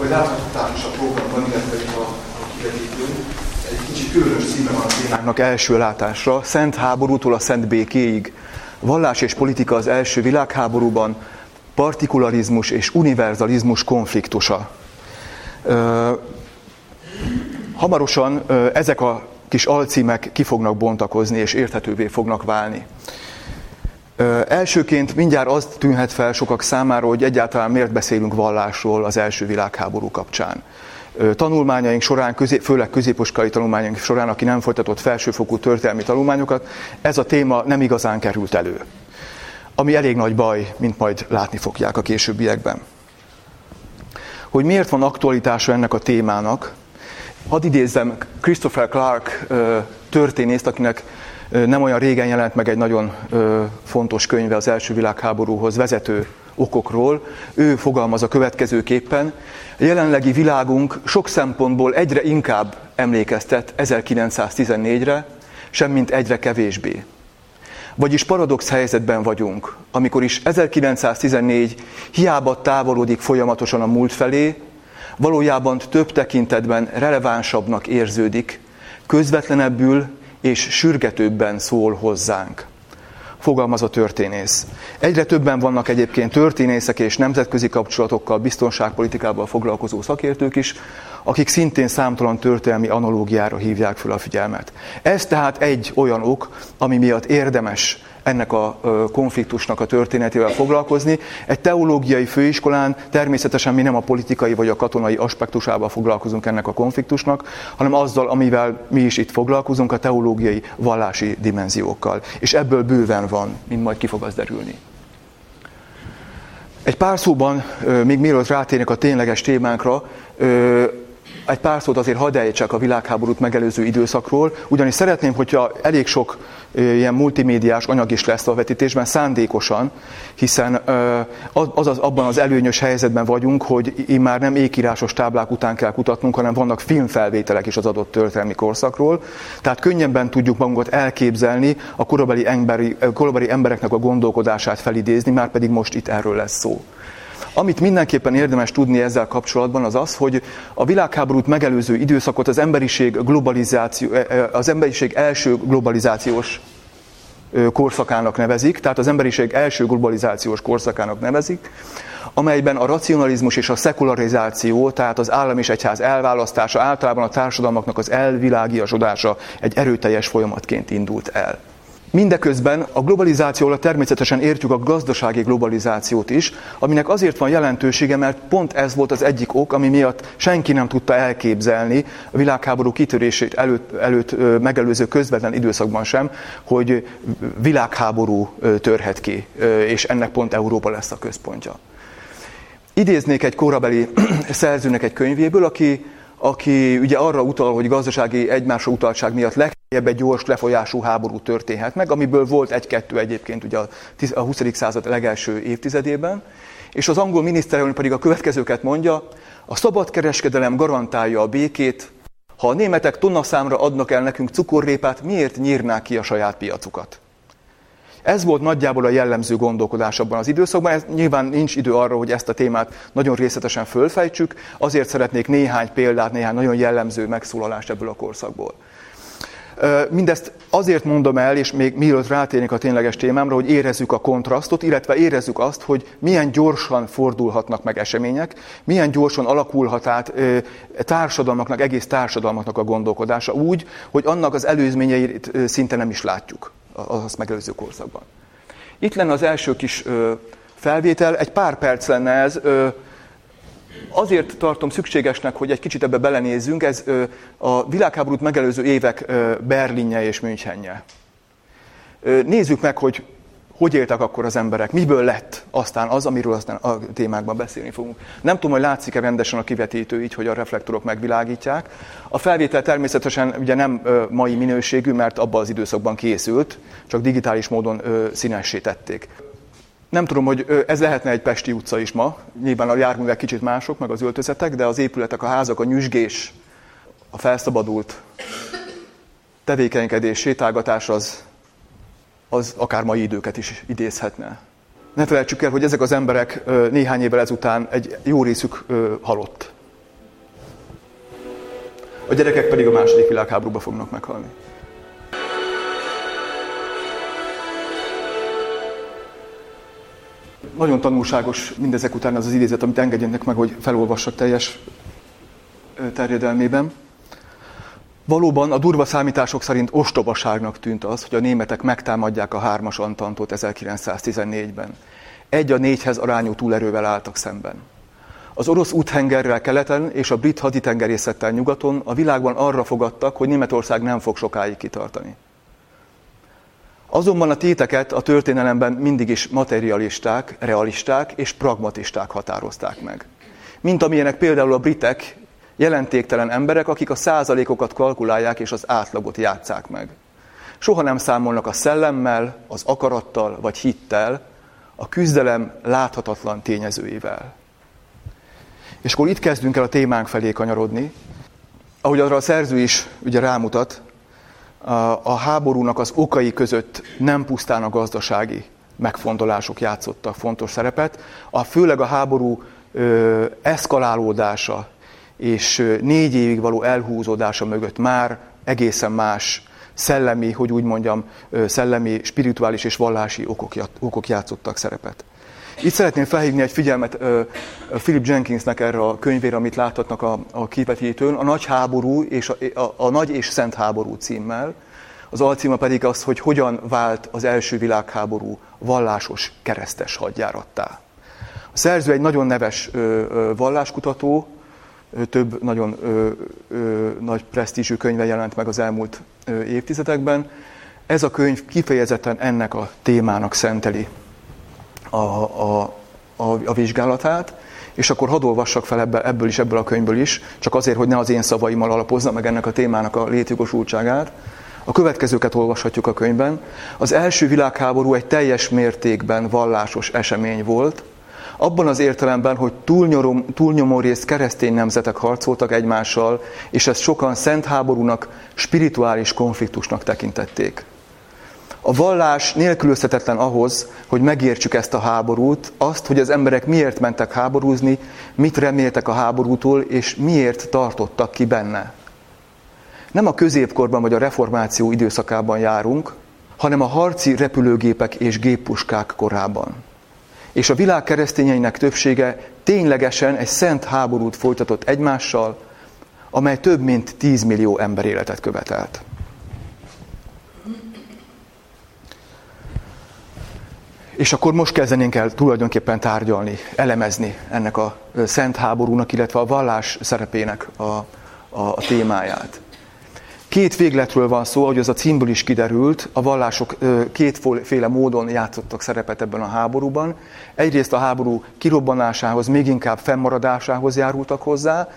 ahogy láthatták is a programban, illetve a kivetítőn, egy kicsit különös címe van a témának első látásra, Szent háborútól a Szent békéig. Vallás és politika az első világháborúban, partikularizmus és univerzalizmus konfliktusa. Ö, hamarosan ö, ezek a kis alcímek ki fognak bontakozni és érthetővé fognak válni. Elsőként mindjárt azt tűnhet fel sokak számára, hogy egyáltalán miért beszélünk vallásról az első világháború kapcsán. Tanulmányaink során, közé, főleg középoskai tanulmányaink során, aki nem folytatott felsőfokú történelmi tanulmányokat, ez a téma nem igazán került elő. Ami elég nagy baj, mint majd látni fogják a későbbiekben. Hogy miért van aktualitása ennek a témának, hadd idézzem Christopher Clark történészt, akinek nem olyan régen jelent meg egy nagyon fontos könyve az első világháborúhoz vezető okokról. Ő fogalmaz a következőképpen. A jelenlegi világunk sok szempontból egyre inkább emlékeztet 1914-re, semmint egyre kevésbé. Vagyis paradox helyzetben vagyunk, amikor is 1914 hiába távolodik folyamatosan a múlt felé, valójában több tekintetben relevánsabbnak érződik, közvetlenebbül és sürgetőbben szól hozzánk. Fogalmaz a történész. Egyre többen vannak egyébként történészek és nemzetközi kapcsolatokkal, biztonságpolitikával foglalkozó szakértők is, akik szintén számtalan történelmi analógiára hívják fel a figyelmet. Ez tehát egy olyan ok, ami miatt érdemes ennek a konfliktusnak a történetével foglalkozni. Egy teológiai főiskolán természetesen mi nem a politikai vagy a katonai aspektusával foglalkozunk ennek a konfliktusnak, hanem azzal, amivel mi is itt foglalkozunk, a teológiai vallási dimenziókkal. És ebből bőven van, mint majd ki fog az derülni. Egy pár szóban, még mielőtt rátérnek a tényleges témánkra, egy pár szót azért hadd ejtsek a világháborút megelőző időszakról, ugyanis szeretném, hogyha elég sok ilyen multimédiás anyag is lesz a vetítésben szándékosan, hiszen az, az abban az előnyös helyzetben vagyunk, hogy már nem ékírásos táblák után kell kutatnunk, hanem vannak filmfelvételek is az adott történelmi korszakról. Tehát könnyebben tudjuk magunkat elképzelni, a korabeli, emberi, korabeli embereknek a gondolkodását felidézni, már pedig most itt erről lesz szó. Amit mindenképpen érdemes tudni ezzel kapcsolatban az az, hogy a világháborút megelőző időszakot az emberiség, globalizáció, e, e, az emberiség első globalizációs korszakának nevezik, tehát az emberiség első globalizációs korszakának nevezik, amelyben a racionalizmus és a szekularizáció, tehát az állam és egyház elválasztása, általában a társadalmaknak az elvilágiasodása egy erőteljes folyamatként indult el. Mindeközben a globalizáció alatt természetesen értjük a gazdasági globalizációt is, aminek azért van jelentősége, mert pont ez volt az egyik ok, ami miatt senki nem tudta elképzelni a világháború kitörését előtt, előtt megelőző közvetlen időszakban sem, hogy világháború törhet ki, és ennek pont Európa lesz a központja. Idéznék egy korabeli szerzőnek egy könyvéből, aki aki ugye arra utal, hogy gazdasági egymásra utaltság miatt legfeljebb egy gyors lefolyású háború történhet meg, amiből volt egy-kettő egyébként ugye a 20. század legelső évtizedében, és az angol miniszterelnök pedig a következőket mondja, a szabadkereskedelem garantálja a békét, ha a németek számra adnak el nekünk cukorrépát, miért nyírnák ki a saját piacukat? Ez volt nagyjából a jellemző gondolkodás abban az időszakban. Ez, nyilván nincs idő arra, hogy ezt a témát nagyon részletesen fölfejtsük, azért szeretnék néhány példát, néhány nagyon jellemző megszólalást ebből a korszakból. Mindezt azért mondom el, és még mielőtt rátérnék a tényleges témámra, hogy érezzük a kontrasztot, illetve érezzük azt, hogy milyen gyorsan fordulhatnak meg események, milyen gyorsan alakulhat át társadalmaknak, egész társadalmaknak a gondolkodása úgy, hogy annak az előzményeit szinte nem is látjuk az megelőző korszakban. Itt lenne az első kis felvétel, egy pár perc lenne ez, azért tartom szükségesnek, hogy egy kicsit ebbe belenézzünk, ez a világháborút megelőző évek Berlinje és Münchenje. Nézzük meg, hogy hogy éltek akkor az emberek, miből lett aztán az, amiről aztán a témákban beszélni fogunk. Nem tudom, hogy látszik-e rendesen a kivetítő így, hogy a reflektorok megvilágítják. A felvétel természetesen ugye nem mai minőségű, mert abban az időszakban készült, csak digitális módon színessé tették. Nem tudom, hogy ez lehetne egy Pesti utca is ma. Nyilván a járművek kicsit mások, meg az öltözetek, de az épületek, a házak, a nyüzsgés, a felszabadult tevékenykedés, sétálgatás az az akár mai időket is idézhetne. Ne felejtsük el, hogy ezek az emberek néhány évvel ezután egy jó részük halott. a gyerekek pedig a második világháborúban fognak meghalni. Nagyon tanulságos mindezek után az az idézet, amit engedjenek meg, hogy felolvassak teljes terjedelmében. Valóban a durva számítások szerint ostobaságnak tűnt az, hogy a németek megtámadják a hármas Antantot 1914-ben. Egy a négyhez arányú túlerővel álltak szemben. Az orosz úthengerrel keleten és a brit haditengerészettel nyugaton a világban arra fogadtak, hogy Németország nem fog sokáig kitartani. Azonban a téteket a történelemben mindig is materialisták, realisták és pragmatisták határozták meg. Mint amilyenek például a britek, jelentéktelen emberek, akik a százalékokat kalkulálják és az átlagot játszák meg. Soha nem számolnak a szellemmel, az akarattal vagy hittel, a küzdelem láthatatlan tényezőivel. És akkor itt kezdünk el a témánk felé kanyarodni. Ahogy arra a szerző is ugye rámutat, a háborúnak az okai között nem pusztán a gazdasági megfontolások játszottak fontos szerepet, a főleg a háború ö, eszkalálódása és négy évig való elhúzódása mögött már egészen más szellemi, hogy úgy mondjam, szellemi, spirituális és vallási okok, okok játszottak szerepet. Itt szeretném felhívni egy figyelmet Philip Jenkinsnek erre a könyvére, amit láthatnak a, a kivetítőn, a Nagy háború és a, a, a Nagy és Szent háború címmel. Az alcíma pedig az, hogy hogyan vált az első világháború vallásos keresztes hadjárattá. A szerző egy nagyon neves ö, ö, valláskutató, több nagyon ö, ö, nagy presztízsű könyve jelent meg az elmúlt ö, évtizedekben. Ez a könyv kifejezetten ennek a témának szenteli a, a, a, a vizsgálatát, és akkor hadd olvassak fel ebből, ebből is, ebből a könyvből is, csak azért, hogy ne az én szavaimmal alapozza meg ennek a témának a létjogosultságát. A következőket olvashatjuk a könyvben. Az első világháború egy teljes mértékben vallásos esemény volt, abban az értelemben, hogy túlnyomó, túlnyomó részt keresztény nemzetek harcoltak egymással, és ezt sokan szent háborúnak, spirituális konfliktusnak tekintették. A vallás nélkülözhetetlen ahhoz, hogy megértsük ezt a háborút, azt, hogy az emberek miért mentek háborúzni, mit reméltek a háborútól, és miért tartottak ki benne. Nem a középkorban vagy a reformáció időszakában járunk, hanem a harci repülőgépek és géppuskák korában. És a világ keresztényeinek többsége ténylegesen egy szent háborút folytatott egymással, amely több mint 10 millió ember életet követelt. És akkor most kezdenénk el tulajdonképpen tárgyalni, elemezni ennek a szent háborúnak, illetve a vallás szerepének a, a, a témáját. Két végletről van szó, hogy az a címből is kiderült, a vallások kétféle módon játszottak szerepet ebben a háborúban. Egyrészt a háború kirobbanásához, még inkább fennmaradásához járultak hozzá,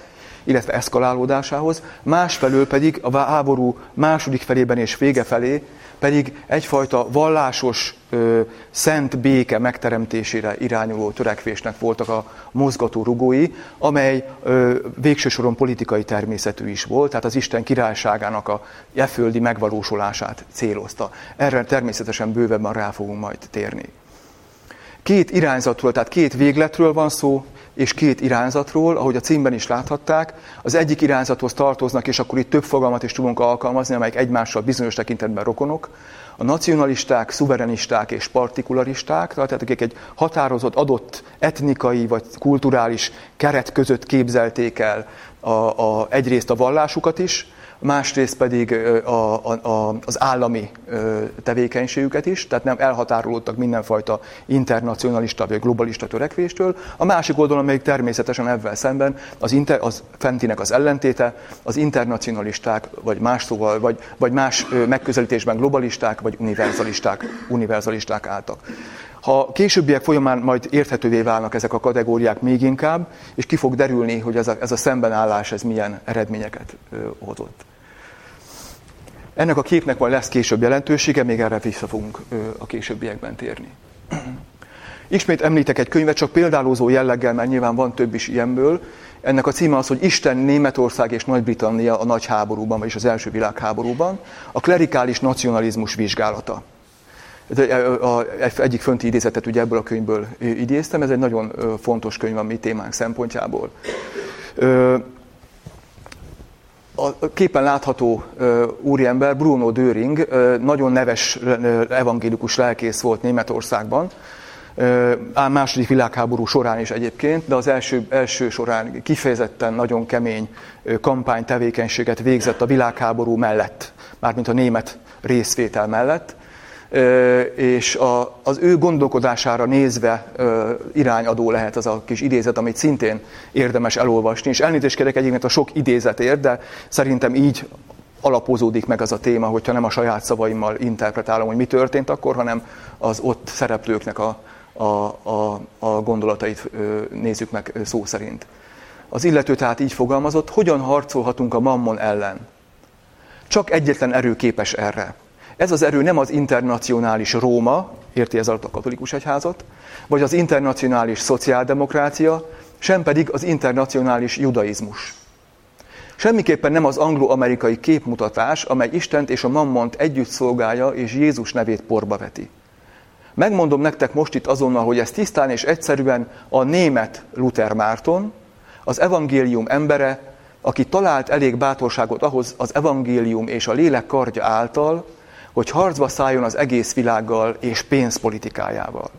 illetve eszkalálódásához, másfelől pedig a háború második felében és vége felé pedig egyfajta vallásos, ö, szent béke megteremtésére irányuló törekvésnek voltak a mozgató rugói, amely ö, végső soron politikai természetű is volt, tehát az Isten királyságának a jeföldi megvalósulását célozta. Erre természetesen bővebben rá fogunk majd térni. Két irányzatról, tehát két végletről van szó, és két irányzatról, ahogy a címben is láthatták. Az egyik irányzathoz tartoznak, és akkor itt több fogalmat is tudunk alkalmazni, amelyek egymással bizonyos tekintetben rokonok. A nacionalisták, szuverenisták és partikularisták, tehát akik egy határozott, adott etnikai vagy kulturális keret között képzelték el a, a, egyrészt a vallásukat is, másrészt pedig a, a, az állami tevékenységüket is, tehát nem elhatárolódtak mindenfajta internacionalista vagy globalista törekvéstől. A másik oldalon még természetesen ebben szemben az, inter, az fentinek az ellentéte, az internacionalisták, vagy más szóval, vagy, vagy más megközelítésben globalisták, vagy univerzalisták, univerzalisták álltak. Ha későbbiek folyamán majd érthetővé válnak ezek a kategóriák még inkább, és ki fog derülni, hogy ez a, ez a szembenállás ez milyen eredményeket hozott. Ennek a képnek majd lesz később jelentősége, még erre vissza fogunk a későbbiekben térni. Ismét említek egy könyvet, csak példálózó jelleggel, mert nyilván van több is ilyenből. Ennek a címe az, hogy Isten, Németország és Nagy-Britannia a nagy háborúban, vagyis az első világháborúban, a klerikális nacionalizmus vizsgálata. Egyik fönti idézetet ugye ebből a könyvből idéztem, ez egy nagyon fontos könyv a mi témánk szempontjából a képen látható úriember, Bruno Döring, nagyon neves evangélikus lelkész volt Németországban, a második világháború során is egyébként, de az első, első során kifejezetten nagyon kemény kampány tevékenységet végzett a világháború mellett, mármint a német részvétel mellett, és az ő gondolkodására nézve irányadó lehet az a kis idézet, amit szintén érdemes elolvasni, és elnézést kérek egyébként a sok idézetért, de szerintem így alapozódik meg az a téma, hogyha nem a saját szavaimmal interpretálom, hogy mi történt akkor, hanem az ott szereplőknek a, a, a, a gondolatait nézzük meg szó szerint. Az illető tehát így fogalmazott, hogyan harcolhatunk a mammon ellen? Csak egyetlen erő képes erre. Ez az erő nem az internacionális Róma, érti ez alatt a katolikus egyházat, vagy az internacionális szociáldemokrácia, sem pedig az internacionális judaizmus. Semmiképpen nem az anglo-amerikai képmutatás, amely Istent és a mammont együtt szolgálja és Jézus nevét porba veti. Megmondom nektek most itt azonnal, hogy ez tisztán és egyszerűen a német Luther Márton, az evangélium embere, aki talált elég bátorságot ahhoz az evangélium és a lélek kardja által, hogy harcba szálljon az egész világgal és pénzpolitikájával.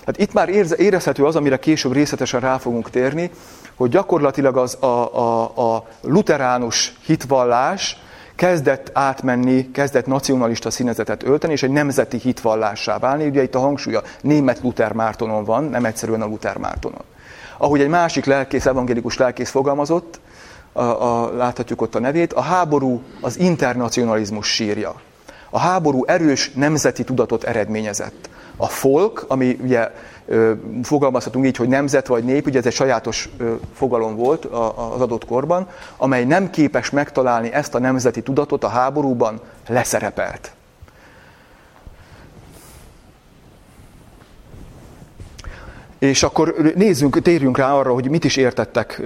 Tehát itt már érezhető az, amire később részletesen rá fogunk térni, hogy gyakorlatilag az a, a, a luteránus hitvallás kezdett átmenni, kezdett nacionalista színezetet ölteni, és egy nemzeti hitvallássá válni. Ugye itt a hangsúly a német Luther Mártonon van, nem egyszerűen a Luther Mártonon. Ahogy egy másik lelkész, evangélikus lelkész fogalmazott, a, a, láthatjuk ott a nevét, a háború az internacionalizmus sírja. A háború erős nemzeti tudatot eredményezett. A folk, ami ugye fogalmazhatunk így, hogy nemzet vagy nép, ugye ez egy sajátos fogalom volt az adott korban, amely nem képes megtalálni ezt a nemzeti tudatot a háborúban, leszerepelt. És akkor nézzünk, térjünk rá arra, hogy mit is értettek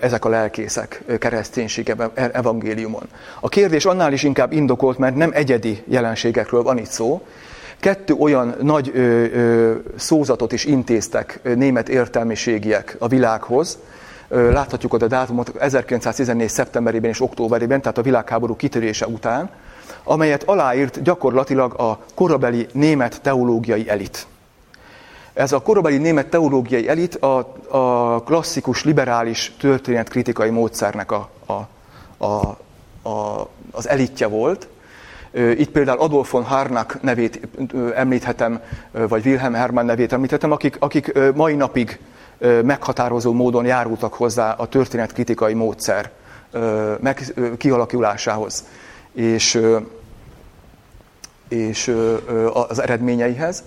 ezek a lelkészek kereszténység evangéliumon. A kérdés annál is inkább indokolt, mert nem egyedi jelenségekről van itt szó. Kettő olyan nagy szózatot is intéztek német értelmiségiek a világhoz, láthatjuk ott a dátumot 1914. szeptemberében és októberében, tehát a világháború kitörése után, amelyet aláírt gyakorlatilag a korabeli német teológiai elit. Ez a korabeli német teológiai elit a, a klasszikus liberális történetkritikai módszernek a, a, a, a, az elitje volt. Itt például Adolf von Harnack nevét említhetem, vagy Wilhelm Hermann nevét említhetem, akik, akik mai napig meghatározó módon járultak hozzá a történetkritikai módszer meg, kialakulásához és, és az eredményeihez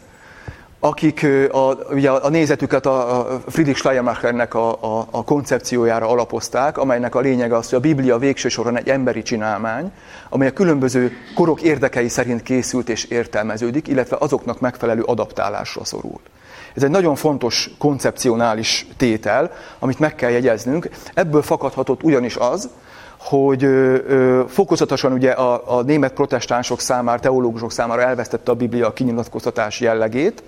akik a, ugye a nézetüket a Friedrich Schleiermachernek a, a, a koncepciójára alapozták, amelynek a lényege az, hogy a Biblia végső soron egy emberi csinálmány, amely a különböző korok érdekei szerint készült és értelmeződik, illetve azoknak megfelelő adaptálásra szorul. Ez egy nagyon fontos koncepcionális tétel, amit meg kell jegyeznünk. Ebből fakadhatott ugyanis az, hogy ö, ö, fokozatosan ugye a, a német protestánsok számára, teológusok számára elvesztette a Biblia a kinyilatkoztatás jellegét,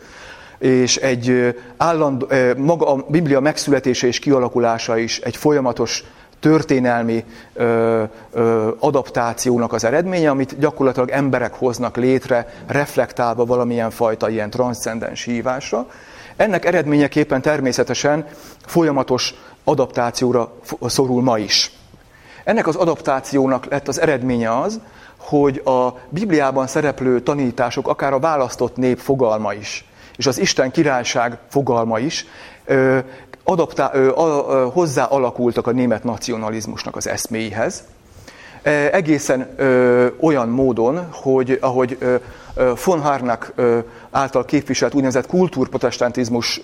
és egy állandó, maga a Biblia megszületése és kialakulása is egy folyamatos történelmi ö, ö, adaptációnak az eredménye, amit gyakorlatilag emberek hoznak létre, reflektálva valamilyen fajta ilyen transzcendens hívásra. Ennek eredményeképpen természetesen folyamatos adaptációra szorul ma is. Ennek az adaptációnak lett az eredménye az, hogy a Bibliában szereplő tanítások, akár a választott nép fogalma is, és az Isten királyság fogalma is adaptá, hozzá alakultak a német nacionalizmusnak az eszméihez. Egészen olyan módon, hogy ahogy ö, von Harnack által képviselt úgynevezett kultúrprotestantizmus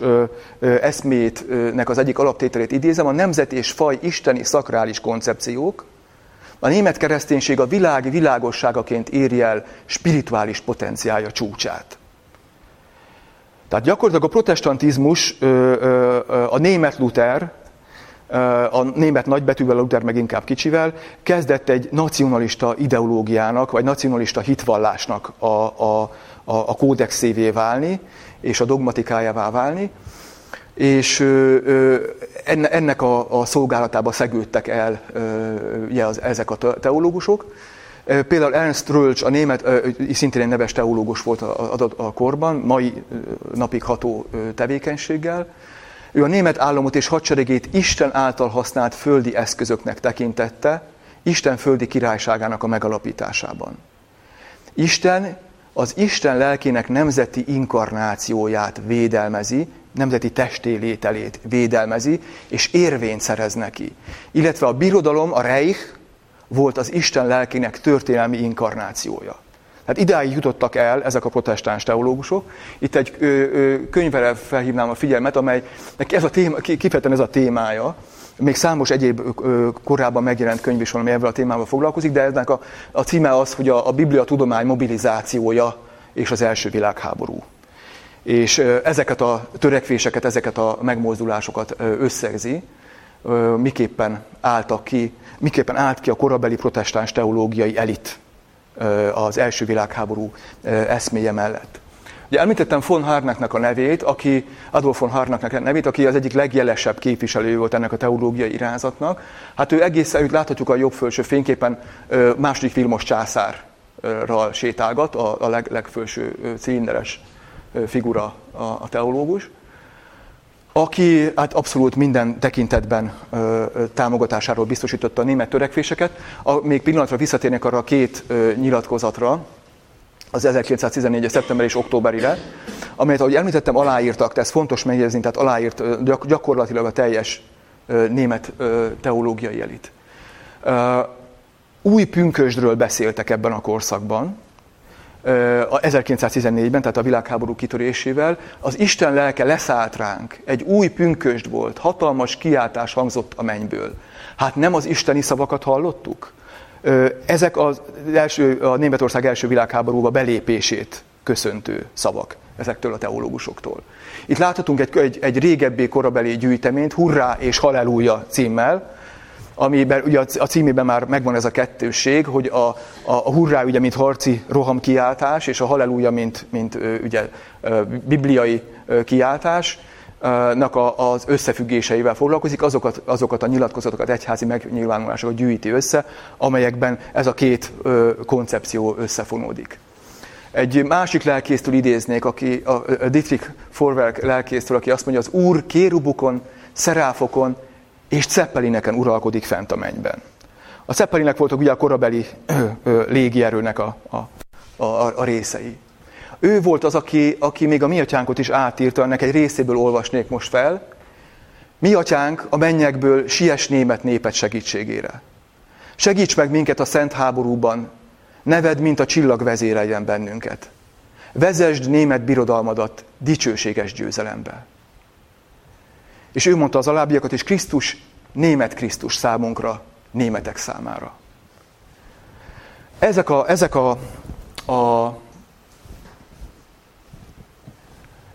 eszmétnek az egyik alaptételét idézem, a nemzet és faj isteni szakrális koncepciók, a német kereszténység a világi világosságaként éri el spirituális potenciája csúcsát. Tehát gyakorlatilag a protestantizmus, a német Luther, a német nagybetűvel, Luther meg inkább kicsivel, kezdett egy nacionalista ideológiának, vagy nacionalista hitvallásnak a, a, a, a kódexévé válni, és a dogmatikájává válni. és ennek a, a szolgálatába szegődtek el ezek a teológusok. Például Ernst Rölcs, a német, szintén egy neves teológus volt a, a, a korban, mai napig ható tevékenységgel. Ő a német államot és hadseregét Isten által használt földi eszközöknek tekintette, Isten földi királyságának a megalapításában. Isten az Isten lelkének nemzeti inkarnációját védelmezi, nemzeti testélételét védelmezi, és érvényt szerez neki. Illetve a birodalom, a Reich volt az Isten lelkének történelmi inkarnációja. Hát idáig jutottak el ezek a protestáns teológusok. Itt egy ö, ö, könyvre felhívnám a figyelmet, amely ez a téma, kifejezetten ez a témája, még számos egyéb ö, korábban megjelent könyv is van, ami ebben a témával foglalkozik, de ennek a, a címe az, hogy a, a Biblia tudomány mobilizációja és az első világháború. És ö, ezeket a törekvéseket, ezeket a megmozdulásokat ö, összegzi, miképpen álltak ki, miképpen állt ki a korabeli protestáns teológiai elit az első világháború eszméje mellett. Ugye említettem von Harnacknak a nevét, aki, Adolf von Harnacknak a nevét, aki az egyik legjelesebb képviselő volt ennek a teológiai irányzatnak. Hát ő egészen, őt láthatjuk a jobb felső fényképen, második Vilmos császárral sétálgat, a, a leg, legfelső cilinderes figura a, a teológus aki hát abszolút minden tekintetben ö, támogatásáról biztosította a német törekvéseket. A, még pillanatra visszatérnek arra a két ö, nyilatkozatra, az 1914. szeptember és októberire, amelyet, ahogy említettem, aláírtak, de ez fontos megjegyezni, tehát aláírt gyak, gyakorlatilag a teljes ö, német ö, teológiai elit. Ö, új pünkösdről beszéltek ebben a korszakban, 1914-ben, tehát a világháború kitörésével, az Isten lelke leszállt ránk. Egy új pünkösd volt, hatalmas kiáltás hangzott a mennyből. Hát nem az isteni szavakat hallottuk? Ezek az első, a Németország első világháborúba belépését köszöntő szavak ezektől a teológusoktól. Itt láthatunk egy, egy, egy régebbi korabeli gyűjteményt, Hurrá és Halleluja címmel, amiben ugye a címében már megvan ez a kettősség, hogy a, a, a hurrá ugye, mint harci rohamkiáltás, és a halleluja, mint, mint ugye, bibliai kiáltás, nak az összefüggéseivel foglalkozik, azokat, azokat a nyilatkozatokat, egyházi megnyilvánulásokat gyűjti össze, amelyekben ez a két koncepció összefonódik. Egy másik lelkésztől idéznék, aki, a Dietrich Forwerk lelkésztől, aki azt mondja, az Úr kérubukon, szeráfokon és ceppelineken uralkodik fent a mennyben. A ceppelinek voltak ugye a korabeli ö, ö, légierőnek a, a, a, a részei. Ő volt az, aki, aki még a mi atyánkot is átírta, ennek egy részéből olvasnék most fel. Mi atyánk a mennyekből siess német népet segítségére. Segíts meg minket a szent háborúban, neved, mint a csillag vezéreljen bennünket. Vezesd német birodalmadat dicsőséges győzelembe. És ő mondta az alábbiakat, és Krisztus, német Krisztus számunkra, németek számára. Ezek a, ezek a, a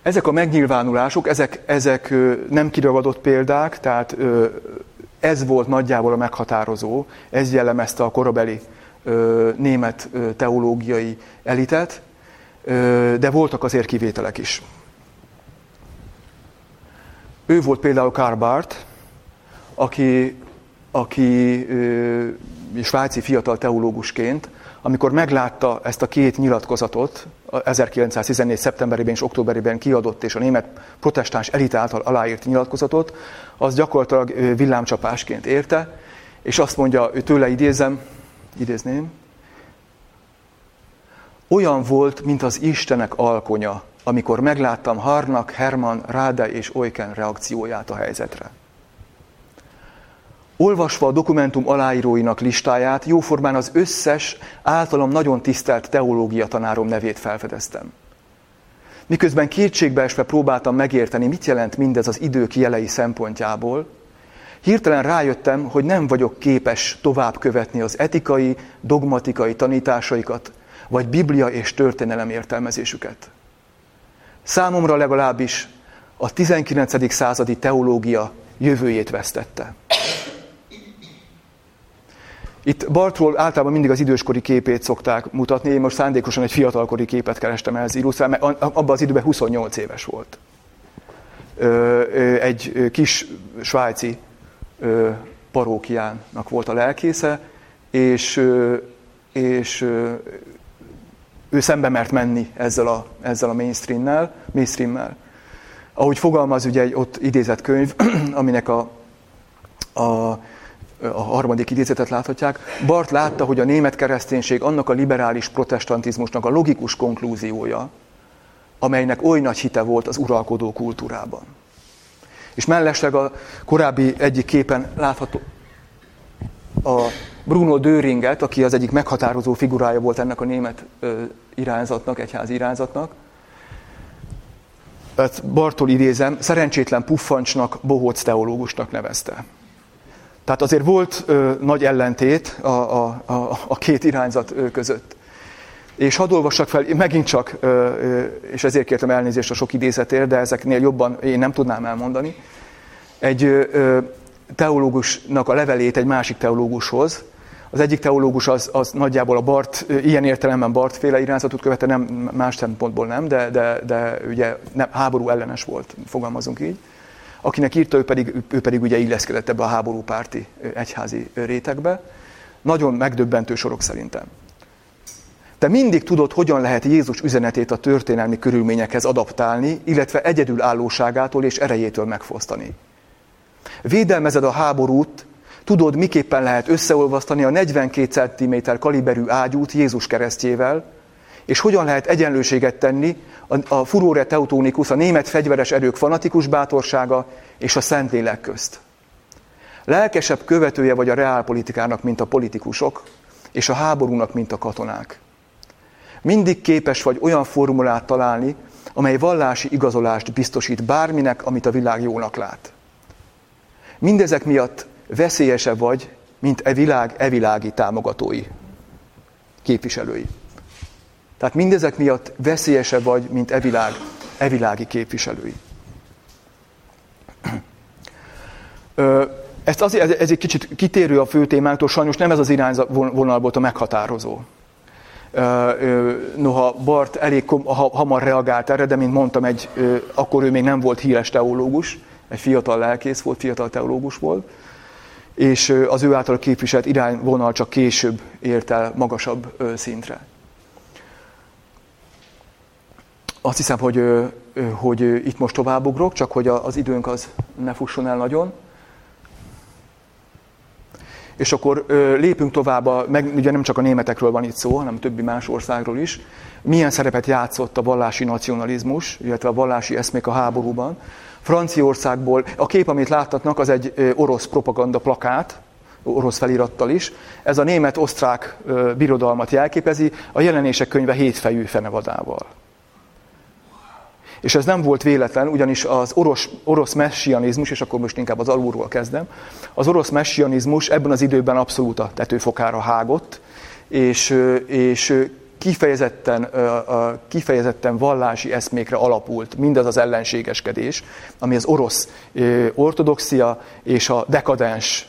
ezek a megnyilvánulások, ezek, ezek nem kiragadott példák, tehát ez volt nagyjából a meghatározó, ez jellemezte a korabeli német teológiai elitet, de voltak azért kivételek is. Ő volt például Karl aki, aki ö, svájci fiatal teológusként, amikor meglátta ezt a két nyilatkozatot, 1914. szeptemberében és októberében kiadott és a német protestáns elit által aláírt nyilatkozatot, az gyakorlatilag villámcsapásként érte, és azt mondja, ő tőle idézem, idézném, olyan volt, mint az Istenek alkonya, amikor megláttam Harnak, Herman, Ráde és Oiken reakcióját a helyzetre. Olvasva a dokumentum aláíróinak listáját, jóformán az összes általam nagyon tisztelt teológia tanárom nevét felfedeztem. Miközben kétségbeesve próbáltam megérteni, mit jelent mindez az idők jelei szempontjából, hirtelen rájöttem, hogy nem vagyok képes tovább követni az etikai, dogmatikai tanításaikat, vagy Biblia és történelem értelmezésüket. Számomra legalábbis a 19. századi teológia jövőjét vesztette. Itt Bartról általában mindig az időskori képét szokták mutatni, én most szándékosan egy fiatalkori képet kerestem el illusztrálni, mert abban az időben 28 éves volt. egy kis svájci parókiának volt a lelkésze, és, és ő szembe mert menni ezzel a, ezzel a mainstream-mel, mainstream-mel. Ahogy fogalmaz ugye egy ott idézett könyv, aminek a, a, a harmadik idézetet láthatják, Bart látta, hogy a német kereszténység annak a liberális protestantizmusnak a logikus konklúziója, amelynek oly nagy hite volt az uralkodó kultúrában. És mellesleg a korábbi egyik képen látható a Bruno Döringet, aki az egyik meghatározó figurája volt ennek a német irányzatnak, egyházi irányzatnak. Bartól idézem, szerencsétlen puffancsnak, bohóc teológusnak nevezte. Tehát azért volt ö, nagy ellentét a, a, a, a két irányzat között. És hadd olvassak fel, megint csak, ö, és ezért kértem elnézést a sok idézetért, de ezeknél jobban én nem tudnám elmondani. Egy ö, teológusnak a levelét egy másik teológushoz, az egyik teológus az, az nagyjából a Bart, ilyen értelemben Bart féle irányzatot követte, nem más szempontból nem, de, de, de ugye nem, háború ellenes volt, fogalmazunk így. Akinek írta, ő pedig, ő pedig ugye illeszkedett ebbe a háborúpárti egyházi rétegbe. Nagyon megdöbbentő sorok szerintem. Te mindig tudod, hogyan lehet Jézus üzenetét a történelmi körülményekhez adaptálni, illetve egyedülállóságától és erejétől megfosztani. Védelmezed a háborút, tudod, miképpen lehet összeolvasztani a 42 cm kaliberű ágyút Jézus keresztjével, és hogyan lehet egyenlőséget tenni a, a Furore Teutonikus, a német fegyveres erők fanatikus bátorsága és a Szentlélek közt. Lelkesebb követője vagy a reálpolitikának, mint a politikusok, és a háborúnak, mint a katonák. Mindig képes vagy olyan formulát találni, amely vallási igazolást biztosít bárminek, amit a világ jónak lát. Mindezek miatt veszélyesebb vagy, mint e világ evilági támogatói, képviselői. Tehát mindezek miatt veszélyesebb vagy, mint evilág, evilági képviselői. Ezt azért, ez egy kicsit kitérő a fő témánktól, sajnos nem ez az irányvonal volt a meghatározó. Noha Bart elég hamar reagált erre, de mint mondtam, egy, akkor ő még nem volt híres teológus, egy fiatal lelkész volt, fiatal teológus volt, és az ő által képviselt irányvonal csak később ért el magasabb szintre. Azt hiszem, hogy, hogy itt most továbbugrok, csak hogy az időnk az ne fusson el nagyon. És akkor lépünk tovább, meg ugye nem csak a németekről van itt szó, hanem többi más országról is. Milyen szerepet játszott a vallási nacionalizmus, illetve a vallási eszmék a háborúban. Franciaországból, a kép, amit láthatnak, az egy orosz propaganda plakát, orosz felirattal is. Ez a német-osztrák birodalmat jelképezi, a jelenések könyve hétfejű fenevadával. És ez nem volt véletlen, ugyanis az orosz, orosz messianizmus, és akkor most inkább az alulról kezdem, az orosz messianizmus ebben az időben abszolút a tetőfokára hágott, és, és kifejezetten, kifejezetten vallási eszmékre alapult mindaz az ellenségeskedés, ami az orosz ortodoxia és a dekadens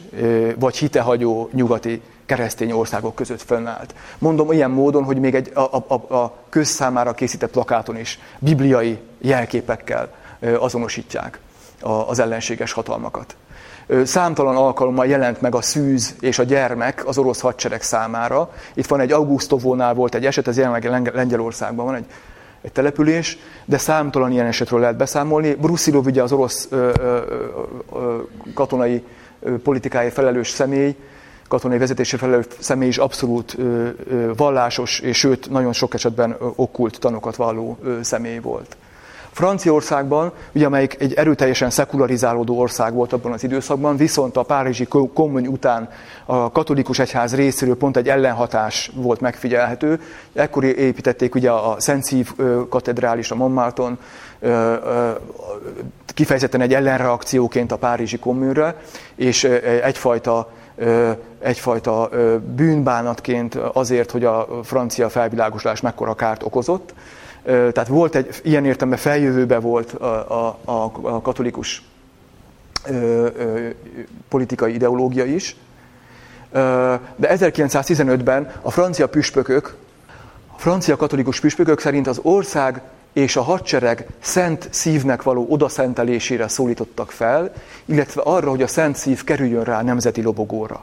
vagy hitehagyó nyugati keresztény országok között fönnállt. Mondom ilyen módon, hogy még egy a, a, a közszámára készített plakáton is bibliai jelképekkel azonosítják az ellenséges hatalmakat. Számtalan alkalommal jelent meg a szűz és a gyermek az orosz hadsereg számára. Itt van egy Augustovónál volt egy eset, ez jelenleg Lengyelországban van egy, egy település, de számtalan ilyen esetről lehet beszámolni. Brusilov ugye az orosz ö, ö, ö, katonai politikai felelős személy, katonai vezetésre felelős személy is abszolút vallásos, és sőt, nagyon sok esetben okkult tanokat valló személy volt. Franciaországban, ugye amelyik egy erőteljesen szekularizálódó ország volt abban az időszakban, viszont a Párizsi kommun után a katolikus egyház részéről pont egy ellenhatás volt megfigyelhető. Ekkor építették ugye a Szent Szív katedrális a Montmarton, kifejezetten egy ellenreakcióként a Párizsi kommunra, és egyfajta egyfajta bűnbánatként azért, hogy a francia felvilágoslás mekkora kárt okozott. Tehát volt egy, ilyen értelemben feljövőbe volt a, a, a katolikus ö, ö, politikai ideológia is. De 1915-ben a francia püspökök, a francia katolikus püspökök szerint az ország és a hadsereg szent szívnek való odaszentelésére szólítottak fel, illetve arra, hogy a szent szív kerüljön rá a nemzeti lobogóra.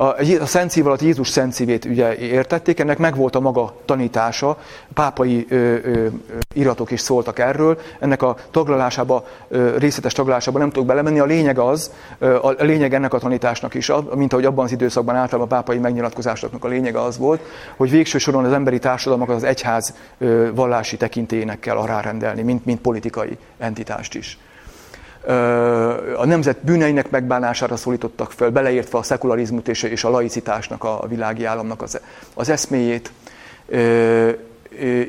A, Szent Szív alatt Jézus Szent Szívét ugye értették, ennek megvolt a maga tanítása, pápai ö, ö, iratok is szóltak erről, ennek a taglalásába, ö, részletes taglalásába nem tudok belemenni, a lényeg az, a lényeg ennek a tanításnak is, mint ahogy abban az időszakban általában a pápai megnyilatkozásoknak a lényege az volt, hogy végső soron az emberi társadalmakat az egyház ö, vallási tekintélyének kell arárendelni, mint, mint politikai entitást is a nemzet bűneinek megbánására szólítottak föl, beleértve a szekularizmut és, a laicitásnak, a világi államnak az, az eszméjét.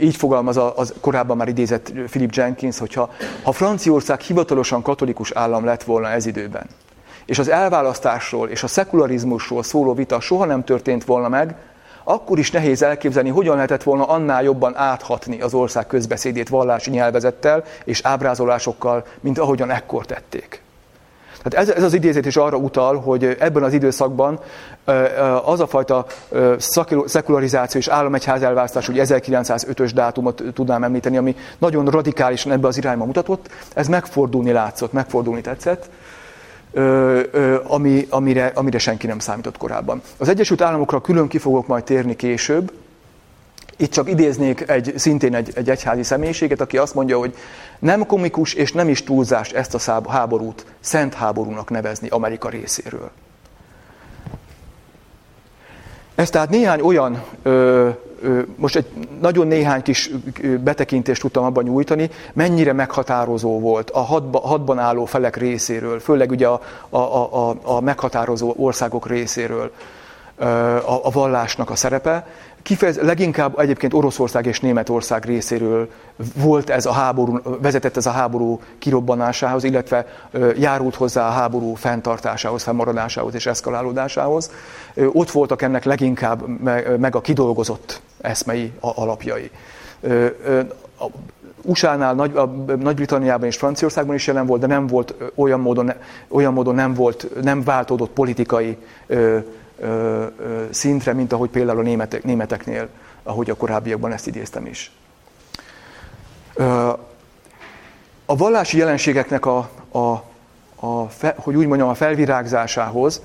Így fogalmaz az korábban már idézett Philip Jenkins, hogyha ha Franciaország hivatalosan katolikus állam lett volna ez időben, és az elválasztásról és a szekularizmusról szóló vita soha nem történt volna meg, akkor is nehéz elképzelni, hogyan lehetett volna annál jobban áthatni az ország közbeszédét vallási nyelvezettel és ábrázolásokkal, mint ahogyan ekkor tették. Tehát ez, ez az idézet is arra utal, hogy ebben az időszakban az a fajta szekularizáció és államegyház elválasztás, hogy 1905-ös dátumot tudnám említeni, ami nagyon radikálisan ebbe az irányba mutatott, ez megfordulni látszott, megfordulni tetszett ami, amire, amire senki nem számított korábban. Az Egyesült Államokra külön ki fogok majd térni később. Itt csak idéznék egy, szintén egy, egy egyházi személyiséget, aki azt mondja, hogy nem komikus és nem is túlzás ezt a háborút szent háborúnak nevezni Amerika részéről. Ez tehát néhány olyan ö, most egy nagyon néhány kis betekintést tudtam abban nyújtani, mennyire meghatározó volt a hadba, hadban álló felek részéről, főleg ugye a, a, a, a meghatározó országok részéről a, a vallásnak a szerepe. Kifejez, leginkább egyébként Oroszország és Németország részéről volt ez a háború, vezetett ez a háború kirobbanásához, illetve járult hozzá a háború fenntartásához, fennmaradásához és eszkalálódásához. Ott voltak ennek leginkább meg a kidolgozott eszmei alapjai. USA-nál, Nagy, Nagy-Britanniában és Franciaországban is jelen volt, de nem volt olyan módon, olyan módon nem, volt, nem váltódott politikai szintre, mint ahogy például a németek, németeknél, ahogy a korábbiakban ezt idéztem is. A vallási jelenségeknek a, a, a hogy úgy mondjam, a felvirágzásához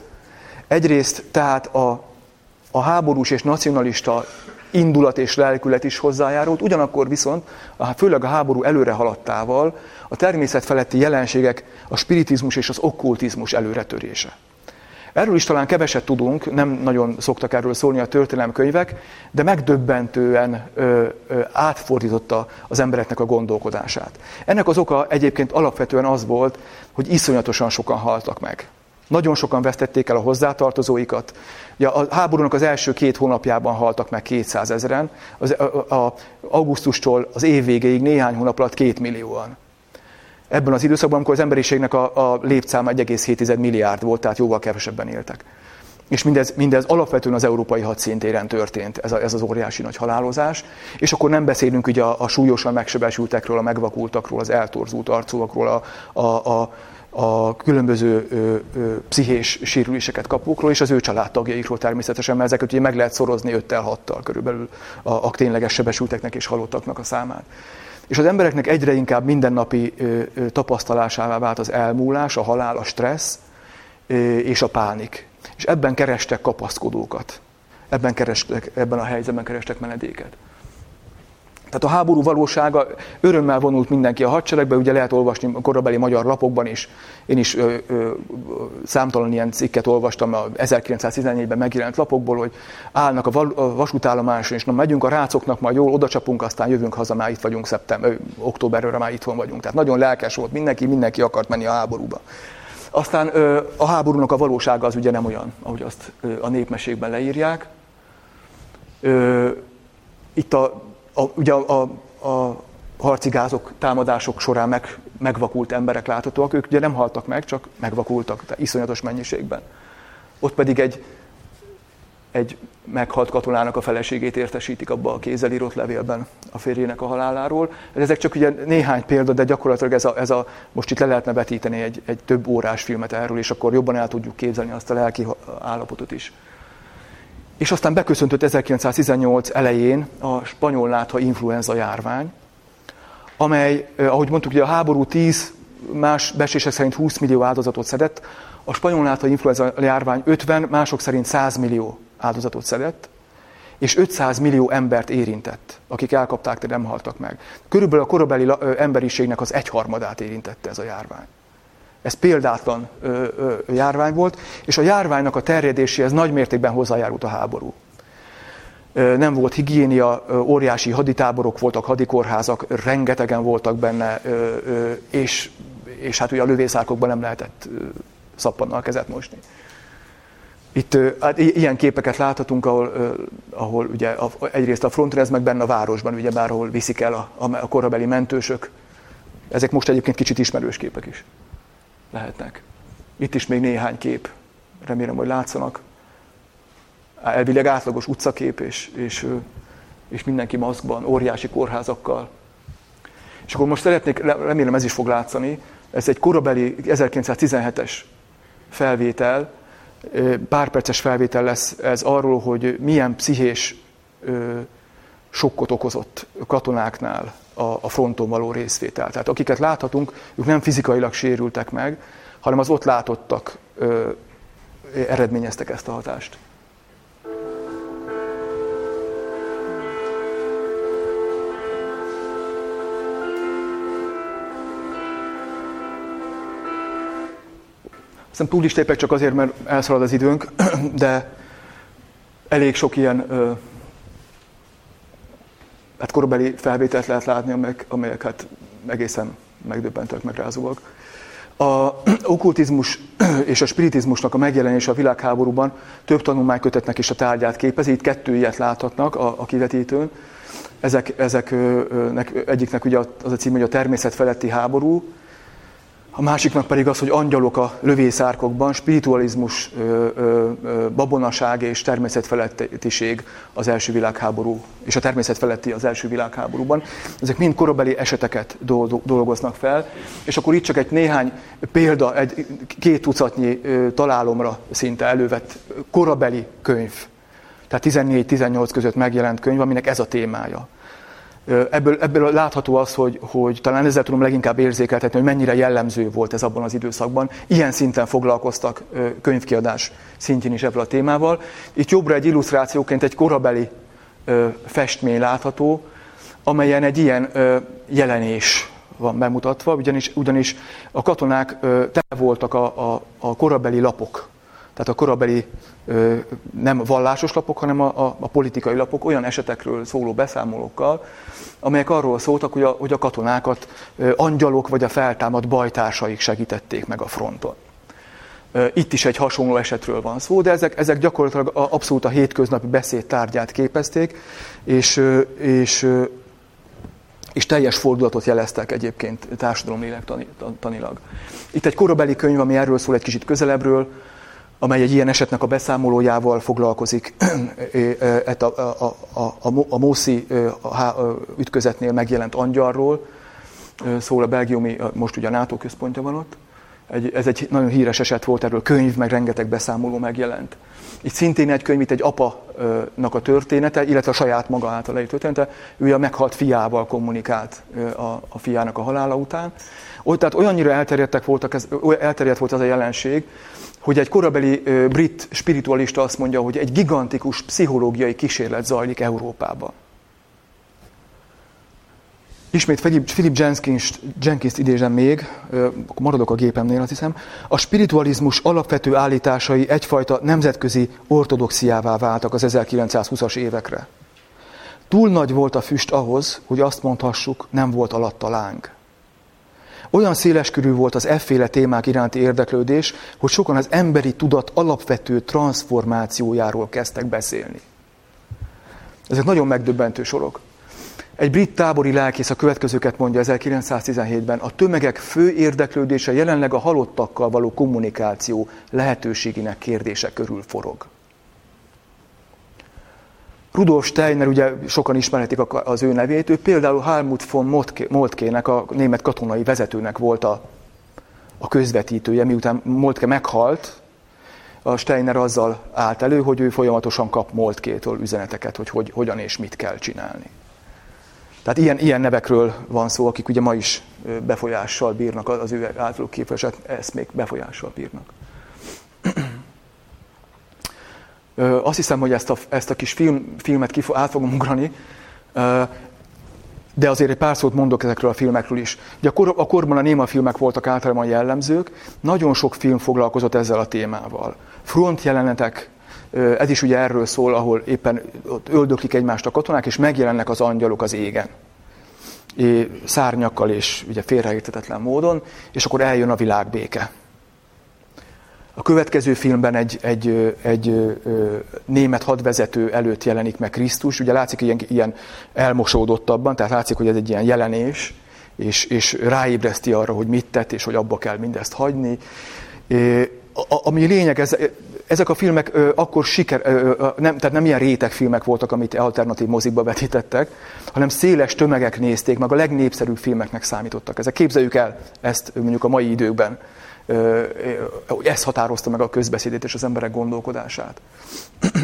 egyrészt tehát a, a háborús és nacionalista indulat és lelkület is hozzájárult, ugyanakkor viszont, főleg a háború előre haladtával, a természet feletti jelenségek, a spiritizmus és az okkultizmus előretörése. Erről is talán keveset tudunk, nem nagyon szoktak erről szólni a történelemkönyvek, de megdöbbentően ö, ö, átfordította az embereknek a gondolkodását. Ennek az oka egyébként alapvetően az volt, hogy iszonyatosan sokan haltak meg. Nagyon sokan vesztették el a hozzátartozóikat. Ja, a háborúnak az első két hónapjában haltak meg 200 ezeren, az, a, a, augusztustól az év végéig néhány hónap alatt két millióan ebben az időszakban, amikor az emberiségnek a, a létszáma 1,7 milliárd volt, tehát jóval kevesebben éltek. És mindez, mindez alapvetően az európai hadszintéren történt, ez, a, ez az óriási nagy halálozás. És akkor nem beszélünk ugye a, a súlyosan megsebesültekről, a megvakultakról, az eltorzult arcúakról, a, a, a, a különböző ö, ö, pszichés sérüléseket kapókról, és az ő családtagjaikról természetesen, mert ezeket ugye meg lehet szorozni 5-6-tal körülbelül a, a tényleges sebesülteknek és halottaknak a számát. És az embereknek egyre inkább mindennapi tapasztalásává vált az elmúlás, a halál, a stressz és a pánik. És ebben kerestek kapaszkodókat. Ebben, kerestek, ebben a helyzetben kerestek menedéket. Tehát a háború valósága örömmel vonult mindenki a hadseregbe, ugye lehet olvasni a korabeli magyar lapokban is. Én is ö, ö, számtalan ilyen cikket olvastam a 1914-ben megjelent lapokból, hogy állnak a, vasútállomáson, és na megyünk a rácoknak, majd jól odacsapunk, aztán jövünk haza, már itt vagyunk szeptember, októberre már itthon vagyunk. Tehát nagyon lelkes volt mindenki, mindenki akart menni a háborúba. Aztán ö, a háborúnak a valósága az ugye nem olyan, ahogy azt ö, a népmeségben leírják. Ö, itt a a, ugye a, a, a harci gázok, támadások során meg, megvakult emberek láthatóak, ők ugye nem haltak meg, csak megvakultak, tehát iszonyatos mennyiségben. Ott pedig egy, egy meghalt katonának a feleségét értesítik abba a kézzel írott levélben a férjének a haláláról. Ezek csak ugye néhány példa, de gyakorlatilag ez a, ez a most itt le lehetne vetíteni egy, egy több órás filmet erről, és akkor jobban el tudjuk képzelni azt a lelki állapotot is. És aztán beköszöntött 1918 elején a spanyol látha influenza járvány, amely, ahogy mondtuk, ugye a háború 10, más besések szerint 20 millió áldozatot szedett, a spanyol látai influenza járvány 50, mások szerint 100 millió áldozatot szedett, és 500 millió embert érintett, akik elkapták, de nem haltak meg. Körülbelül a korabeli emberiségnek az egyharmadát érintette ez a járvány. Ez példátlan ö, ö, járvány volt, és a járványnak a terjedéséhez nagy mértékben hozzájárult a háború. Nem volt higiénia, óriási haditáborok voltak, hadikorházak, rengetegen voltak benne, és, és hát ugye a lövészárkokban nem lehetett szappannal kezet mosni. Itt hát ilyen képeket láthatunk, ahol, ahol ugye egyrészt a frontrez, meg benne a városban, ugye bár ahol viszik el a, a korabeli mentősök. Ezek most egyébként kicsit ismerős képek is lehetnek. Itt is még néhány kép, remélem, hogy látszanak. Elvileg átlagos utcakép, és, és, és mindenki maszkban, óriási kórházakkal. És akkor most szeretnék, remélem ez is fog látszani, ez egy korabeli 1917-es felvétel, pár perces felvétel lesz ez arról, hogy milyen pszichés sokkot okozott katonáknál a, a fronton való részvétel. Tehát akiket láthatunk, ők nem fizikailag sérültek meg, hanem az ott látottak ö, eredményeztek ezt a hatást. Aztán túl is lépek csak azért, mert elszalad az időnk, de elég sok ilyen ö, hát korabeli felvételt lehet látni, amelyek, amelyek hát egészen megdöbbentőek, megrázóak. A okkultizmus és a spiritizmusnak a megjelenése a világháborúban több tanulmánykötetnek is a tárgyát képezi, itt kettő ilyet láthatnak a, a kivetítőn. Ezek, ezeknek egyiknek ugye az a cím, hogy a természet feletti háború, a másiknak pedig az, hogy angyalok a lövészárkokban, spiritualizmus, babonaság és természetfelettiség az első világháború, és a természet feletti az első világháborúban. Ezek mind korabeli eseteket dolgoznak fel, és akkor itt csak egy néhány példa, egy két tucatnyi találomra szinte elővett korabeli könyv, tehát 14-18 között megjelent könyv, aminek ez a témája. Ebből, ebből látható az, hogy, hogy talán ezzel tudom leginkább érzékeltetni, hogy mennyire jellemző volt ez abban az időszakban. Ilyen szinten foglalkoztak könyvkiadás szintjén is ebből a témával. Itt jobbra egy illusztrációként egy korabeli festmény látható, amelyen egy ilyen jelenés van bemutatva, ugyanis, ugyanis a katonák tele voltak a, a, a korabeli lapok tehát a korabeli nem vallásos lapok, hanem a, a, a politikai lapok olyan esetekről szóló beszámolókkal, amelyek arról szóltak, hogy a, hogy a katonákat angyalok vagy a feltámadt bajtársaik segítették meg a fronton. Itt is egy hasonló esetről van szó, de ezek, ezek gyakorlatilag abszolút a hétköznapi beszéd tárgyát képezték, és, és, és teljes fordulatot jeleztek egyébként társadalomlélektanilag. Itt egy korabeli könyv, ami erről szól egy kicsit közelebbről, amely egy ilyen esetnek a beszámolójával foglalkozik, a, a, a, a, a Mószi ütközetnél megjelent angyalról, szól a belgiumi, most ugye a NATO központja van ott. Egy, ez egy nagyon híres eset volt, erről könyv, meg rengeteg beszámoló megjelent. Itt szintén egy könyv, itt egy apanak a története, illetve a saját maga által egy története. Ő a meghalt fiával kommunikált a, a fiának a halála után. Tehát olyannyira elterjedtek voltak ez, elterjedt volt az a jelenség, hogy egy korabeli brit spiritualista azt mondja, hogy egy gigantikus pszichológiai kísérlet zajlik Európában. Ismét Philip Jenkins, Jenkins idézem még, maradok a gépemnél, azt hiszem. A spiritualizmus alapvető állításai egyfajta nemzetközi ortodoxiává váltak az 1920-as évekre. Túl nagy volt a füst ahhoz, hogy azt mondhassuk, nem volt alatta láng. Olyan széleskörű volt az efféle témák iránti érdeklődés, hogy sokan az emberi tudat alapvető transformációjáról kezdtek beszélni. Ezek nagyon megdöbbentő sorok. Egy brit tábori lelkész a következőket mondja 1917-ben, a tömegek fő érdeklődése jelenleg a halottakkal való kommunikáció lehetőségének kérdése körül forog. Rudolf Steiner, ugye sokan ismerhetik az ő nevét, ő például Helmut von Moltkének, a német katonai vezetőnek volt a, a közvetítője, miután Moltke meghalt, a Steiner azzal állt elő, hogy ő folyamatosan kap Moltkétől üzeneteket, hogy, hogy hogyan és mit kell csinálni. Tehát ilyen, ilyen nevekről van szó, akik ugye ma is befolyással bírnak, az ő általuk képviselt eszmék befolyással bírnak. Azt hiszem, hogy ezt a, ezt a kis film, filmet kif, át fogom ugrani, de azért egy pár szót mondok ezekről a filmekről is. Ugye a, kor, a korban a néma filmek voltak általában jellemzők, nagyon sok film foglalkozott ezzel a témával. Front jelenetek, ez is ugye erről szól, ahol éppen ott öldöklik egymást a katonák, és megjelennek az angyalok az égen. Szárnyakkal és ugye félreértetetlen módon, és akkor eljön a világbéke. A következő filmben egy, egy, egy német hadvezető előtt jelenik meg Krisztus. Ugye látszik, ilyen, ilyen elmosódottabban, tehát látszik, hogy ez egy ilyen jelenés, és, és ráébreszti arra, hogy mit tett, és hogy abba kell mindezt hagyni. Ami lényeg, ez, ezek a filmek ö, akkor siker, ö, nem, tehát nem ilyen réteg filmek voltak, amit alternatív mozikba vetítettek, hanem széles tömegek nézték, meg a legnépszerűbb filmeknek számítottak. Ezek képzeljük el ezt mondjuk a mai időkben hogy ez határozta meg a közbeszédét és az emberek gondolkodását.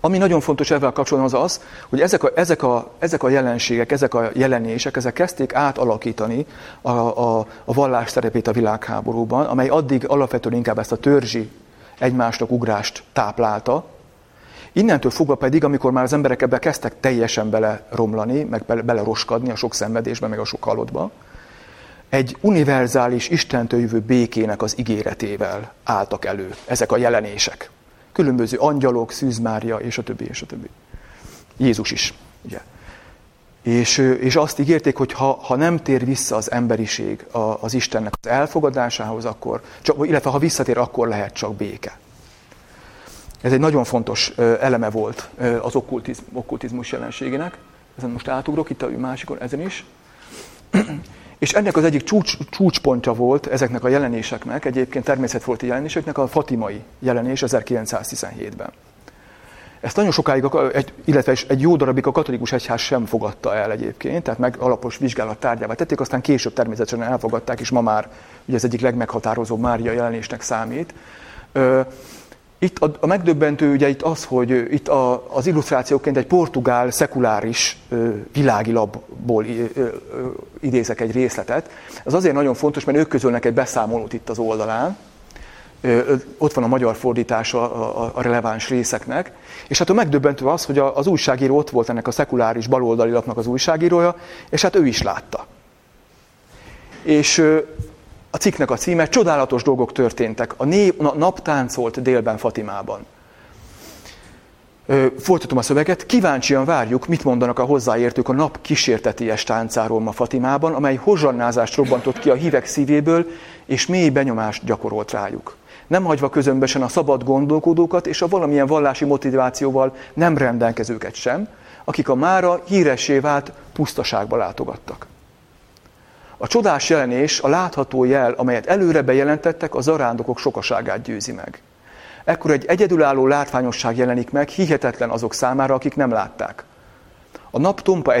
Ami nagyon fontos ezzel kapcsolatban az az, hogy ezek a, ezek, a, ezek a jelenségek, ezek a jelenések, ezek kezdték átalakítani a, a, a vallás szerepét a világháborúban, amely addig alapvetően inkább ezt a törzsi egymásnak ugrást táplálta. Innentől fogva pedig, amikor már az emberek ebbe kezdtek teljesen bele romlani, meg bele, bele roskadni a sok szenvedésbe, meg a sok halottba, egy univerzális Istentől jövő békének az ígéretével álltak elő ezek a jelenések. Különböző angyalok, Szűz Mária, és a többi, és a többi. Jézus is, ugye. És, és azt ígérték, hogy ha, ha nem tér vissza az emberiség az Istennek az elfogadásához, akkor, csak, illetve ha visszatér, akkor lehet csak béke. Ez egy nagyon fontos eleme volt az okkultizm, okkultizmus jelenségének. Ezen most átugrok, itt a másikon, ezen is. És ennek az egyik csúcs, csúcspontja volt ezeknek a jelenéseknek, egyébként természetfolti jelenéseknek a fatimai jelenés 1917-ben. Ezt nagyon sokáig, illetve egy jó darabig a katolikus egyház sem fogadta el egyébként, tehát meg alapos vizsgálat tárgyává tették, aztán később természetesen elfogadták, és ma már ugye ez egyik legmeghatározóbb Mária jelenésnek számít. Itt a, a megdöbbentő ugye itt az, hogy itt a, az illusztrációként egy portugál szekuláris ö, világi labból ö, ö, idézek egy részletet. Ez azért nagyon fontos, mert ők közölnek egy beszámolót itt az oldalán. Ott van a magyar fordítása a, releváns részeknek. És hát a megdöbbentő az, hogy az újságíró ott volt ennek a szekuláris baloldali lapnak az újságírója, és hát ő is látta. És a cikknek a címe, csodálatos dolgok történtek. A, nép, a nap táncolt délben Fatimában. Folytatom a szöveget, kíváncsian várjuk, mit mondanak a hozzáértők a nap kísérteties táncáról ma Fatimában, amely hozsannázást robbantott ki a hívek szívéből, és mély benyomást gyakorolt rájuk. Nem hagyva közömbösen a szabad gondolkodókat és a valamilyen vallási motivációval nem rendelkezőket sem, akik a mára híressé vált pusztaságba látogattak. A csodás jelenés, a látható jel, amelyet előre bejelentettek, a zarándokok sokaságát győzi meg. Ekkor egy egyedülálló látványosság jelenik meg, hihetetlen azok számára, akik nem látták. A nap tompa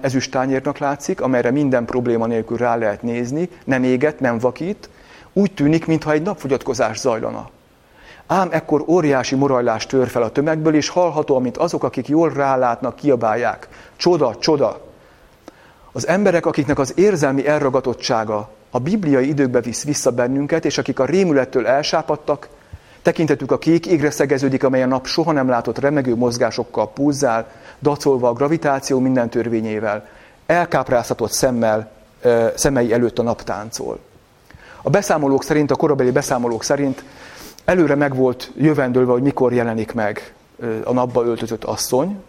ezüstányérnak látszik, amelyre minden probléma nélkül rá lehet nézni, nem éget, nem vakít, úgy tűnik, mintha egy napfogyatkozás zajlana. Ám ekkor óriási morajlás tör fel a tömegből, és hallható, amint azok, akik jól rálátnak, kiabálják. Csoda, csoda! Az emberek, akiknek az érzelmi elragatottsága a bibliai időkbe visz vissza bennünket, és akik a rémülettől elsápadtak, tekintetük a kék égre szegeződik, amely a nap soha nem látott remegő mozgásokkal pulzál, dacolva a gravitáció minden törvényével, elkápráztatott szemmel, szemei előtt a nap táncol. A beszámolók szerint, a korabeli beszámolók szerint előre meg volt jövendőlve, hogy mikor jelenik meg a napba öltözött asszony,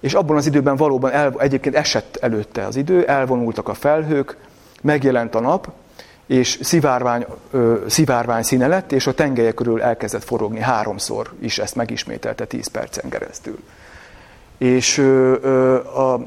és abban az időben valóban el, egyébként esett előtte az idő, elvonultak a felhők, megjelent a nap, és szivárvány, ö, szivárvány színe lett, és a tengelye körül elkezdett forogni háromszor is ezt megismételte 10 percen keresztül. És ö, ö, a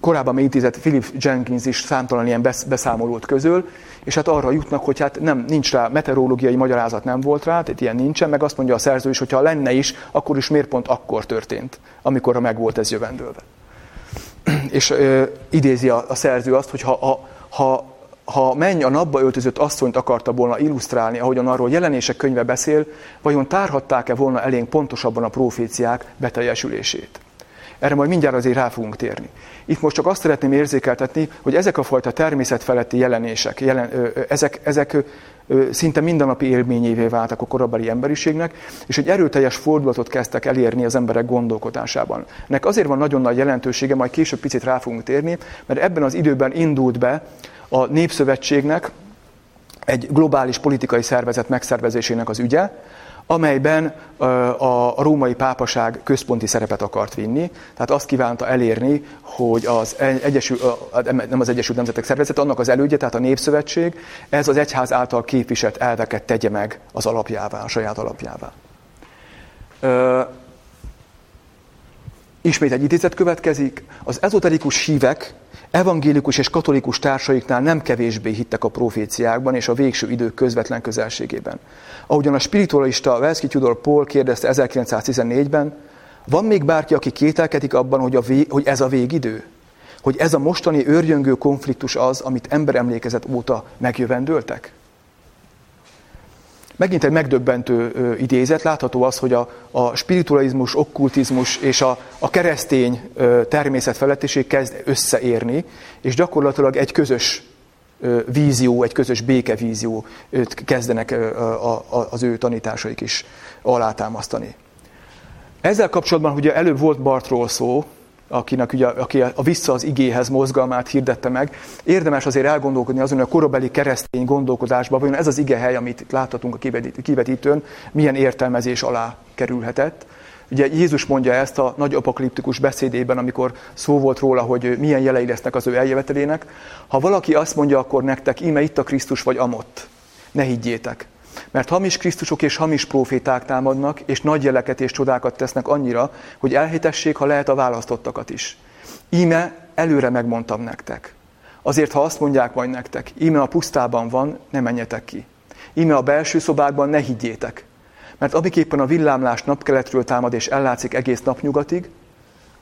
korábban még intézett Philip Jenkins is számtalan ilyen beszámolót közöl, és hát arra jutnak, hogy hát nem, nincs rá, meteorológiai magyarázat nem volt rá, tehát ilyen nincsen, meg azt mondja a szerző is, hogy ha lenne is, akkor is miért pont akkor történt, amikor meg volt ez jövendőlve. és ö, idézi a, a szerző azt, hogy ha, ha, ha ha menj a napba öltözött asszonyt akarta volna illusztrálni, ahogyan arról jelenések könyve beszél, vajon tárhatták-e volna elénk pontosabban a proféciák beteljesülését? Erre majd mindjárt azért rá fogunk térni. Itt most csak azt szeretném érzékeltetni, hogy ezek a fajta természetfeletti jelenések, jelen, ezek, ezek szinte mindennapi élményévé váltak a korabeli emberiségnek, és egy erőteljes fordulatot kezdtek elérni az emberek gondolkodásában. Ennek azért van nagyon nagy jelentősége, majd később picit rá fogunk térni, mert ebben az időben indult be a Népszövetségnek egy globális politikai szervezet megszervezésének az ügye, amelyben a római pápaság központi szerepet akart vinni. Tehát azt kívánta elérni, hogy az Egyesült, nem az Egyesült Nemzetek Szervezet, annak az elődje, tehát a Népszövetség, ez az egyház által képviselt elveket tegye meg az alapjává, a saját alapjává. Ismét egy idézet következik. Az ezoterikus hívek evangélikus és katolikus társaiknál nem kevésbé hittek a proféciákban és a végső idők közvetlen közelségében. Ahogyan a spiritualista Velszki Tudor Paul kérdezte 1914-ben, van még bárki, aki kételkedik abban, hogy, a vég, hogy ez a végidő? Hogy ez a mostani őrjöngő konfliktus az, amit emberemlékezet óta megjövendöltek? Megint egy megdöbbentő idézet, látható az, hogy a, a spiritualizmus, okkultizmus és a, a keresztény természetfelettiség kezd összeérni, és gyakorlatilag egy közös vízió, egy közös békevízió kezdenek az ő tanításaik is alátámasztani. Ezzel kapcsolatban ugye előbb volt Bartról szó, akinek ugye, aki a vissza az igéhez mozgalmát hirdette meg. Érdemes azért elgondolkodni azon, hogy a korabeli keresztény gondolkodásban, vajon ez az ige hely, amit itt láthatunk a kivetítőn, milyen értelmezés alá kerülhetett. Ugye Jézus mondja ezt a nagy apokaliptikus beszédében, amikor szó volt róla, hogy milyen jelei lesznek az ő eljövetelének. Ha valaki azt mondja, akkor nektek, íme itt a Krisztus vagy amott. Ne higgyétek. Mert hamis Krisztusok és hamis proféták támadnak, és nagy jeleket és csodákat tesznek annyira, hogy elhitessék, ha lehet a választottakat is. Íme előre megmondtam nektek. Azért, ha azt mondják majd nektek, íme a pusztában van, ne menjetek ki. Íme a belső szobákban ne higgyétek. Mert amiképpen a villámlás napkeletről támad és ellátszik egész napnyugatig,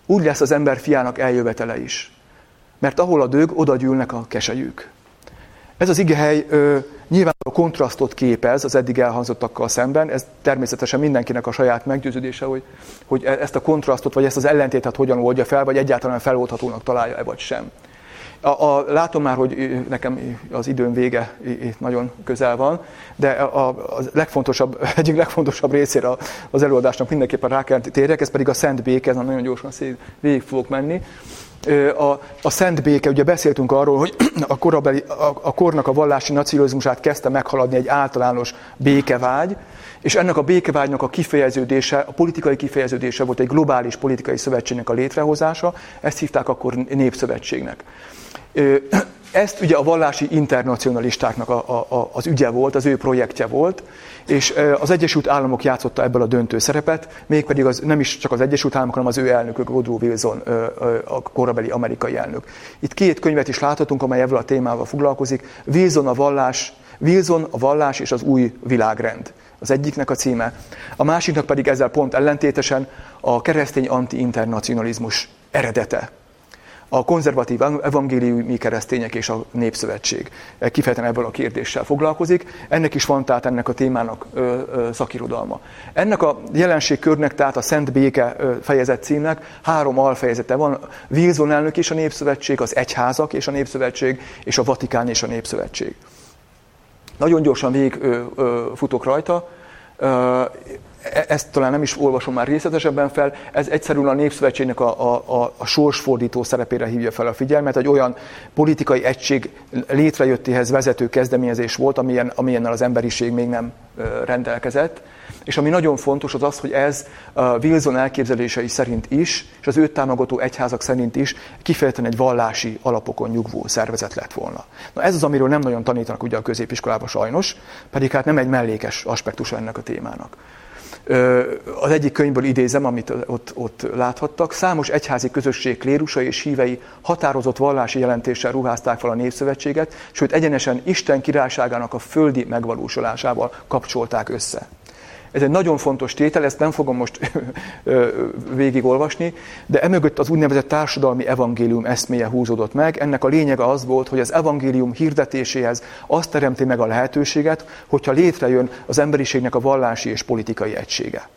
úgy lesz az ember fiának eljövetele is. Mert ahol a dög, oda gyűlnek a keselyük. Ez az igehely ö, nyilván a kontrasztot képez az eddig elhangzottakkal szemben, ez természetesen mindenkinek a saját meggyőződése, hogy, hogy e, ezt a kontrasztot, vagy ezt az ellentétet hogyan oldja fel, vagy egyáltalán feloldhatónak találja-e, vagy sem. A, a, látom már, hogy nekem az időm vége itt nagyon közel van, de a, a legfontosabb, egyik legfontosabb részére az előadásnak mindenképpen rá kell térjek, ez pedig a Szent Béke, ezen nagyon gyorsan végig fogok menni a, a szent béke, ugye beszéltünk arról, hogy a, korabeli, a, a kornak a vallási nacionalizmusát kezdte meghaladni egy általános békevágy, és ennek a békevágynak a kifejeződése, a politikai kifejeződése volt egy globális politikai szövetségnek a létrehozása, ezt hívták akkor népszövetségnek. Ezt ugye a vallási internacionalistáknak a, a, a, az ügye volt, az ő projektje volt, és az Egyesült Államok játszotta ebből a döntő szerepet, mégpedig az, nem is csak az Egyesült Államok, hanem az ő elnökök, Woodrow Wilson, a korabeli amerikai elnök. Itt két könyvet is láthatunk, amely ebből a témával foglalkozik. Wilson a vallás, Wilson a vallás és az új világrend. Az egyiknek a címe. A másiknak pedig ezzel pont ellentétesen a keresztény anti-internacionalizmus eredete a konzervatív evangéliumi keresztények és a népszövetség kifejezetten ebből a kérdéssel foglalkozik. Ennek is van tehát ennek a témának szakirodalma. Ennek a jelenségkörnek, tehát a Szent Béke fejezet címnek három alfejezete van. Wilson elnök és a népszövetség, az egyházak és a népszövetség, és a Vatikán és a népszövetség. Nagyon gyorsan végig futok rajta. E, ezt talán nem is olvasom már részletesebben fel, ez egyszerűen a Népszövetségnek a, a, a, sorsfordító szerepére hívja fel a figyelmet, egy olyan politikai egység létrejöttéhez vezető kezdeményezés volt, amilyen, amilyennel az emberiség még nem rendelkezett. És ami nagyon fontos az az, hogy ez Wilson elképzelései szerint is, és az őt támogató egyházak szerint is kifejezetten egy vallási alapokon nyugvó szervezet lett volna. Na ez az, amiről nem nagyon tanítanak ugye a középiskolában sajnos, pedig hát nem egy mellékes aspektus ennek a témának. Az egyik könyvből idézem, amit ott, ott láthattak. Számos egyházi közösség klérusai és hívei határozott vallási jelentéssel ruházták fel a Népszövetséget, sőt egyenesen Isten királyságának a földi megvalósulásával kapcsolták össze. Ez egy nagyon fontos tétel, ezt nem fogom most végigolvasni, de emögött az úgynevezett társadalmi evangélium eszméje húzódott meg. Ennek a lényege az volt, hogy az evangélium hirdetéséhez azt teremti meg a lehetőséget, hogyha létrejön az emberiségnek a vallási és politikai egysége.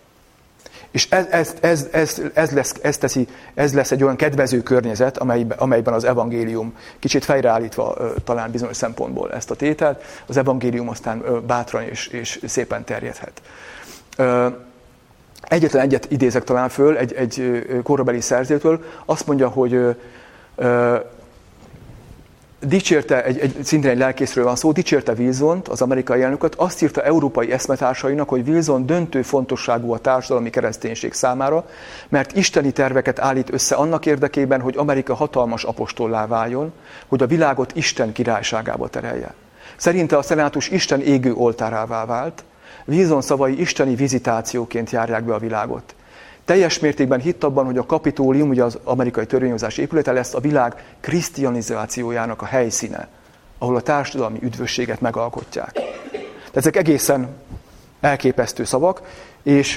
És ez, ez, ez, ez, ez, lesz, ez, teszi, ez lesz egy olyan kedvező környezet, amelyben, az evangélium kicsit fejreállítva talán bizonyos szempontból ezt a tételt, az evangélium aztán bátran és, és szépen terjedhet. Egyetlen egyet idézek talán föl egy, egy korabeli szerzőtől, azt mondja, hogy dicsérte, egy, egy, szintén egy lelkészről van szó, dicsérte Wilson, az amerikai elnököt, azt írta európai eszmetársainak, hogy Wilson döntő fontosságú a társadalmi kereszténység számára, mert isteni terveket állít össze annak érdekében, hogy Amerika hatalmas apostollá váljon, hogy a világot Isten királyságába terelje. Szerinte a szenátus Isten égő oltárává vált, Wilson szavai isteni vizitációként járják be a világot teljes mértékben hitt abban, hogy a kapitólium, ugye az amerikai törvényhozás épülete lesz a világ krisztianizációjának a helyszíne, ahol a társadalmi üdvösséget megalkotják. De ezek egészen elképesztő szavak, és,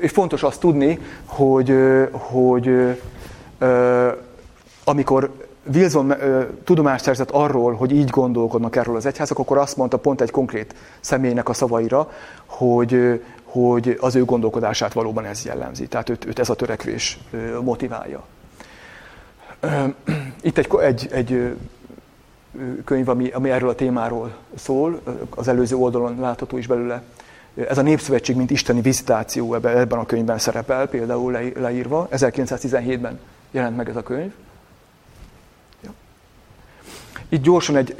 és fontos azt tudni, hogy, hogy amikor Wilson tudomást szerzett arról, hogy így gondolkodnak erről az egyházak, akkor azt mondta pont egy konkrét személynek a szavaira, hogy, hogy az ő gondolkodását valóban ez jellemzi. Tehát őt, őt ez a törekvés motiválja. Itt egy, egy, egy könyv, ami, ami erről a témáról szól, az előző oldalon látható is belőle. Ez a Népszövetség, mint isteni vizitáció ebben a könyvben szerepel, például leírva. 1917-ben jelent meg ez a könyv. Itt gyorsan egy,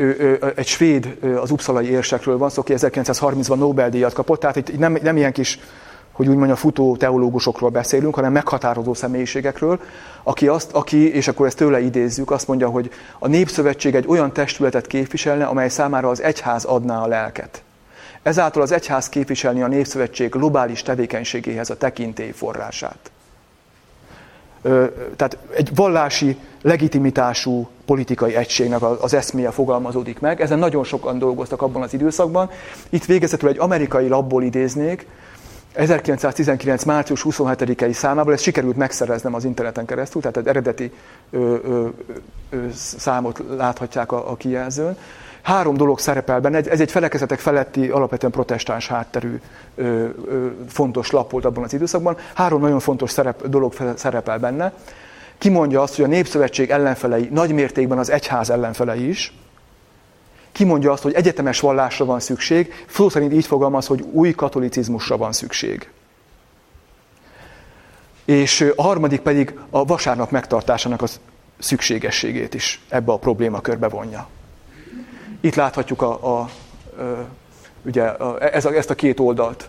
egy svéd, az upszalai érsekről van szó, aki 1930-ban Nobel-díjat kapott, tehát itt nem, nem ilyen kis, hogy úgy mondja, futó teológusokról beszélünk, hanem meghatározó személyiségekről, aki, azt, aki, és akkor ezt tőle idézzük, azt mondja, hogy a Népszövetség egy olyan testületet képviselne, amely számára az egyház adná a lelket. Ezáltal az egyház képviselni a Népszövetség globális tevékenységéhez a tekintély forrását tehát egy vallási legitimitású politikai egységnek az eszméje fogalmazódik meg. Ezen nagyon sokan dolgoztak abban az időszakban. Itt végezetül egy amerikai labból idéznék, 1919. március 27-i számából, ezt sikerült megszereznem az interneten keresztül, tehát egy eredeti ö, ö, ö, számot láthatják a, a kijelzőn. Három dolog szerepel benne, ez egy felekezetek feletti, alapvetően protestáns hátterű ö, ö, fontos lap volt abban az időszakban. Három nagyon fontos szerep, dolog szerepel benne. Kimondja azt, hogy a Népszövetség ellenfelei nagy mértékben az egyház ellenfelei is. Kimondja azt, hogy egyetemes vallásra van szükség, szó szerint így fogalmaz, hogy új katolicizmusra van szükség. És a harmadik pedig a vasárnap megtartásának az szükségességét is ebbe a problémakörbe vonja. Itt láthatjuk a, a, ugye, a, ez a, ezt a két oldalt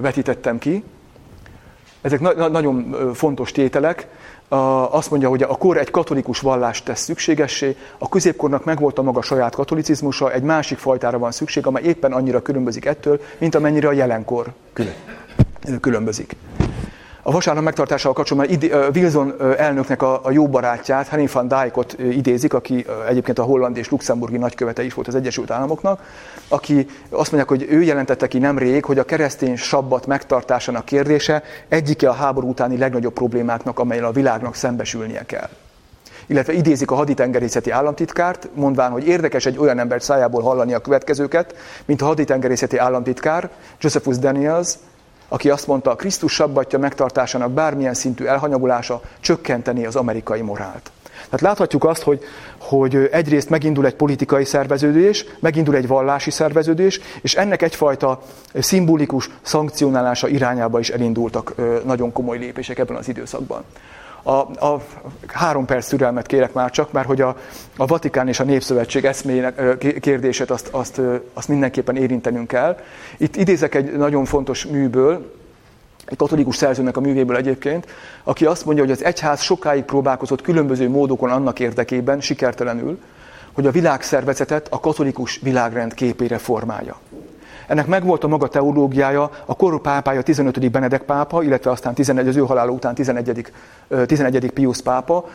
vetítettem ki. Ezek na, nagyon fontos tételek. A, azt mondja, hogy a kor egy katolikus vallást tesz szükségessé, a középkornak megvolt a maga saját katolicizmusa, egy másik fajtára van szükség, amely éppen annyira különbözik ettől, mint amennyire a jelenkor külön, különbözik. A vasárnap megtartásával kapcsolatban Wilson elnöknek a, a jó barátját, Henning van Dijkot idézik, aki egyébként a holland és luxemburgi nagykövete is volt az Egyesült Államoknak, aki azt mondják, hogy ő jelentette ki nemrég, hogy a keresztény sabbat megtartásának kérdése egyike a háború utáni legnagyobb problémáknak, amelyel a világnak szembesülnie kell. Illetve idézik a haditengerészeti államtitkárt, mondván, hogy érdekes egy olyan ember szájából hallani a következőket, mint a haditengerészeti államtitkár, Josephus Daniels, aki azt mondta, a Krisztus sabbatja megtartásának bármilyen szintű elhanyagolása csökkenteni az amerikai morált. Tehát láthatjuk azt, hogy, hogy egyrészt megindul egy politikai szerveződés, megindul egy vallási szerveződés, és ennek egyfajta szimbolikus szankcionálása irányába is elindultak nagyon komoly lépések ebben az időszakban. A, a három perc türelmet kérek már csak, mert hogy a, a Vatikán és a Népszövetség eszméjének kérdését azt, azt, azt mindenképpen érintenünk kell. Itt idézek egy nagyon fontos műből, egy katolikus szerzőnek a művéből egyébként, aki azt mondja, hogy az egyház sokáig próbálkozott különböző módokon annak érdekében, sikertelenül, hogy a világszervezetet a katolikus világrend képére formálja. Ennek megvolt a maga teológiája, a kor pápája 15. Benedek pápa, illetve aztán 11, az ő halála után 11. 11. Pius pápa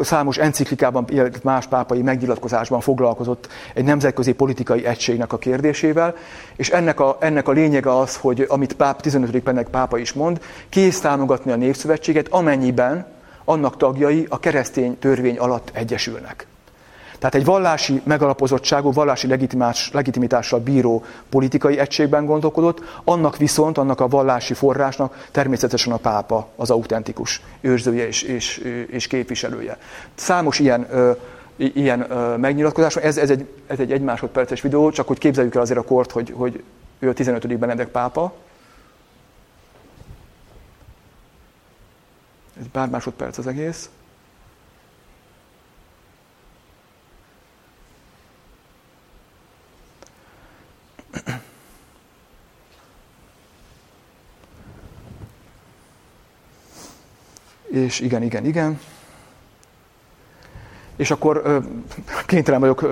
számos enciklikában, illetve más pápai megnyilatkozásban foglalkozott egy nemzetközi politikai egységnek a kérdésével, és ennek a, ennek a lényege az, hogy amit páp, 15. Benedek pápa is mond, kész támogatni a népszövetséget, amennyiben annak tagjai a keresztény törvény alatt egyesülnek. Tehát egy vallási megalapozottságú, vallási legitimitással bíró politikai egységben gondolkodott, annak viszont, annak a vallási forrásnak természetesen a pápa az autentikus őrzője és, és, és képviselője. Számos ilyen ilyen megnyilatkozás. Ez, ez, egy, ez egy egy másodperces videó, csak hogy képzeljük el azért a kort, hogy, hogy ő a 15. Benedek pápa. Ez pár másodperc az egész. És igen, igen, igen. És akkor kénytelen vagyok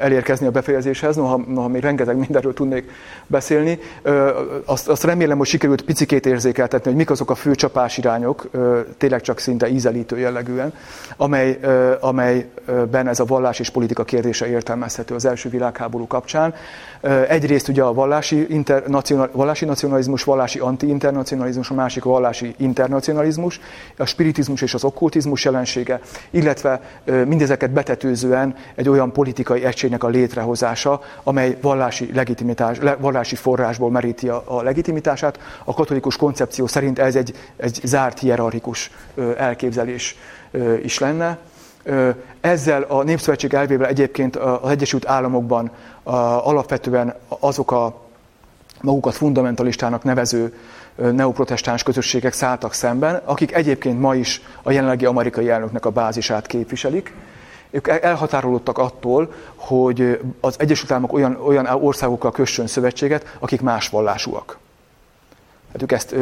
elérkezni a befejezéshez, noha, noha még rengeteg mindenről tudnék beszélni. Azt, azt remélem, hogy sikerült picikét érzékeltetni, hogy mik azok a fő csapásirányok, tényleg csak szinte ízelítő jellegűen, amely, amelyben ez a vallás és politika kérdése értelmezhető az első világháború kapcsán. Egyrészt ugye a vallási, internacional, vallási nacionalizmus, vallási anti-internacionalizmus, a másik a vallási internacionalizmus, a spiritizmus és az okkultizmus jelensége, illetve mindezeket betetőzően egy olyan politikai egységnek a létrehozása, amely vallási, legitimitás, vallási forrásból meríti a, a legitimitását. A katolikus koncepció szerint ez egy, egy zárt hierarchikus elképzelés is lenne. Ezzel a Népszövetség elvével egyébként az Egyesült Államokban alapvetően azok a magukat fundamentalistának nevező neoprotestáns közösségek szálltak szemben, akik egyébként ma is a jelenlegi amerikai elnöknek a bázisát képviselik. Ők elhatárolódtak attól, hogy az Egyesült Államok olyan, olyan országokkal kössön szövetséget, akik más vallásúak. Hát ők, ezt,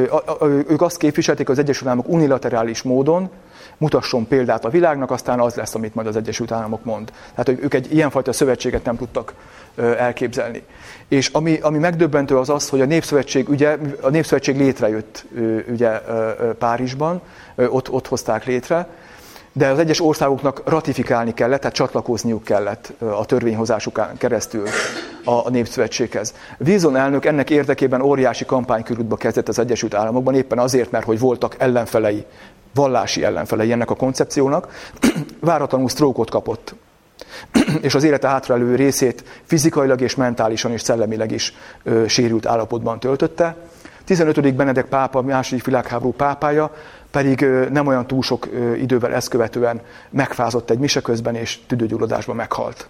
ők azt képviselték, hogy az Egyesült Államok unilaterális módon mutasson példát a világnak, aztán az lesz, amit majd az Egyesült Államok mond. Tehát, ők egy ilyenfajta szövetséget nem tudtak elképzelni. És ami, ami megdöbbentő az az, hogy a Népszövetség, ugye, a Népszövetség létrejött ugye, Párizsban, ott, ott hozták létre, de az egyes országoknak ratifikálni kellett, tehát csatlakozniuk kellett a törvényhozásukán keresztül a Népszövetséghez. Wilson elnök ennek érdekében óriási kampánykörútba kezdett az Egyesült Államokban, éppen azért, mert hogy voltak ellenfelei, vallási ellenfelei ennek a koncepciónak, váratlanul sztrókot kapott és az élete hátraelő részét fizikailag és mentálisan és szellemileg is ö, sérült állapotban töltötte. 15. Benedek pápa, második világháború pápája pedig nem olyan túl sok idővel ezt követően megfázott egy mise közben, és tüdőgyulladásban meghalt.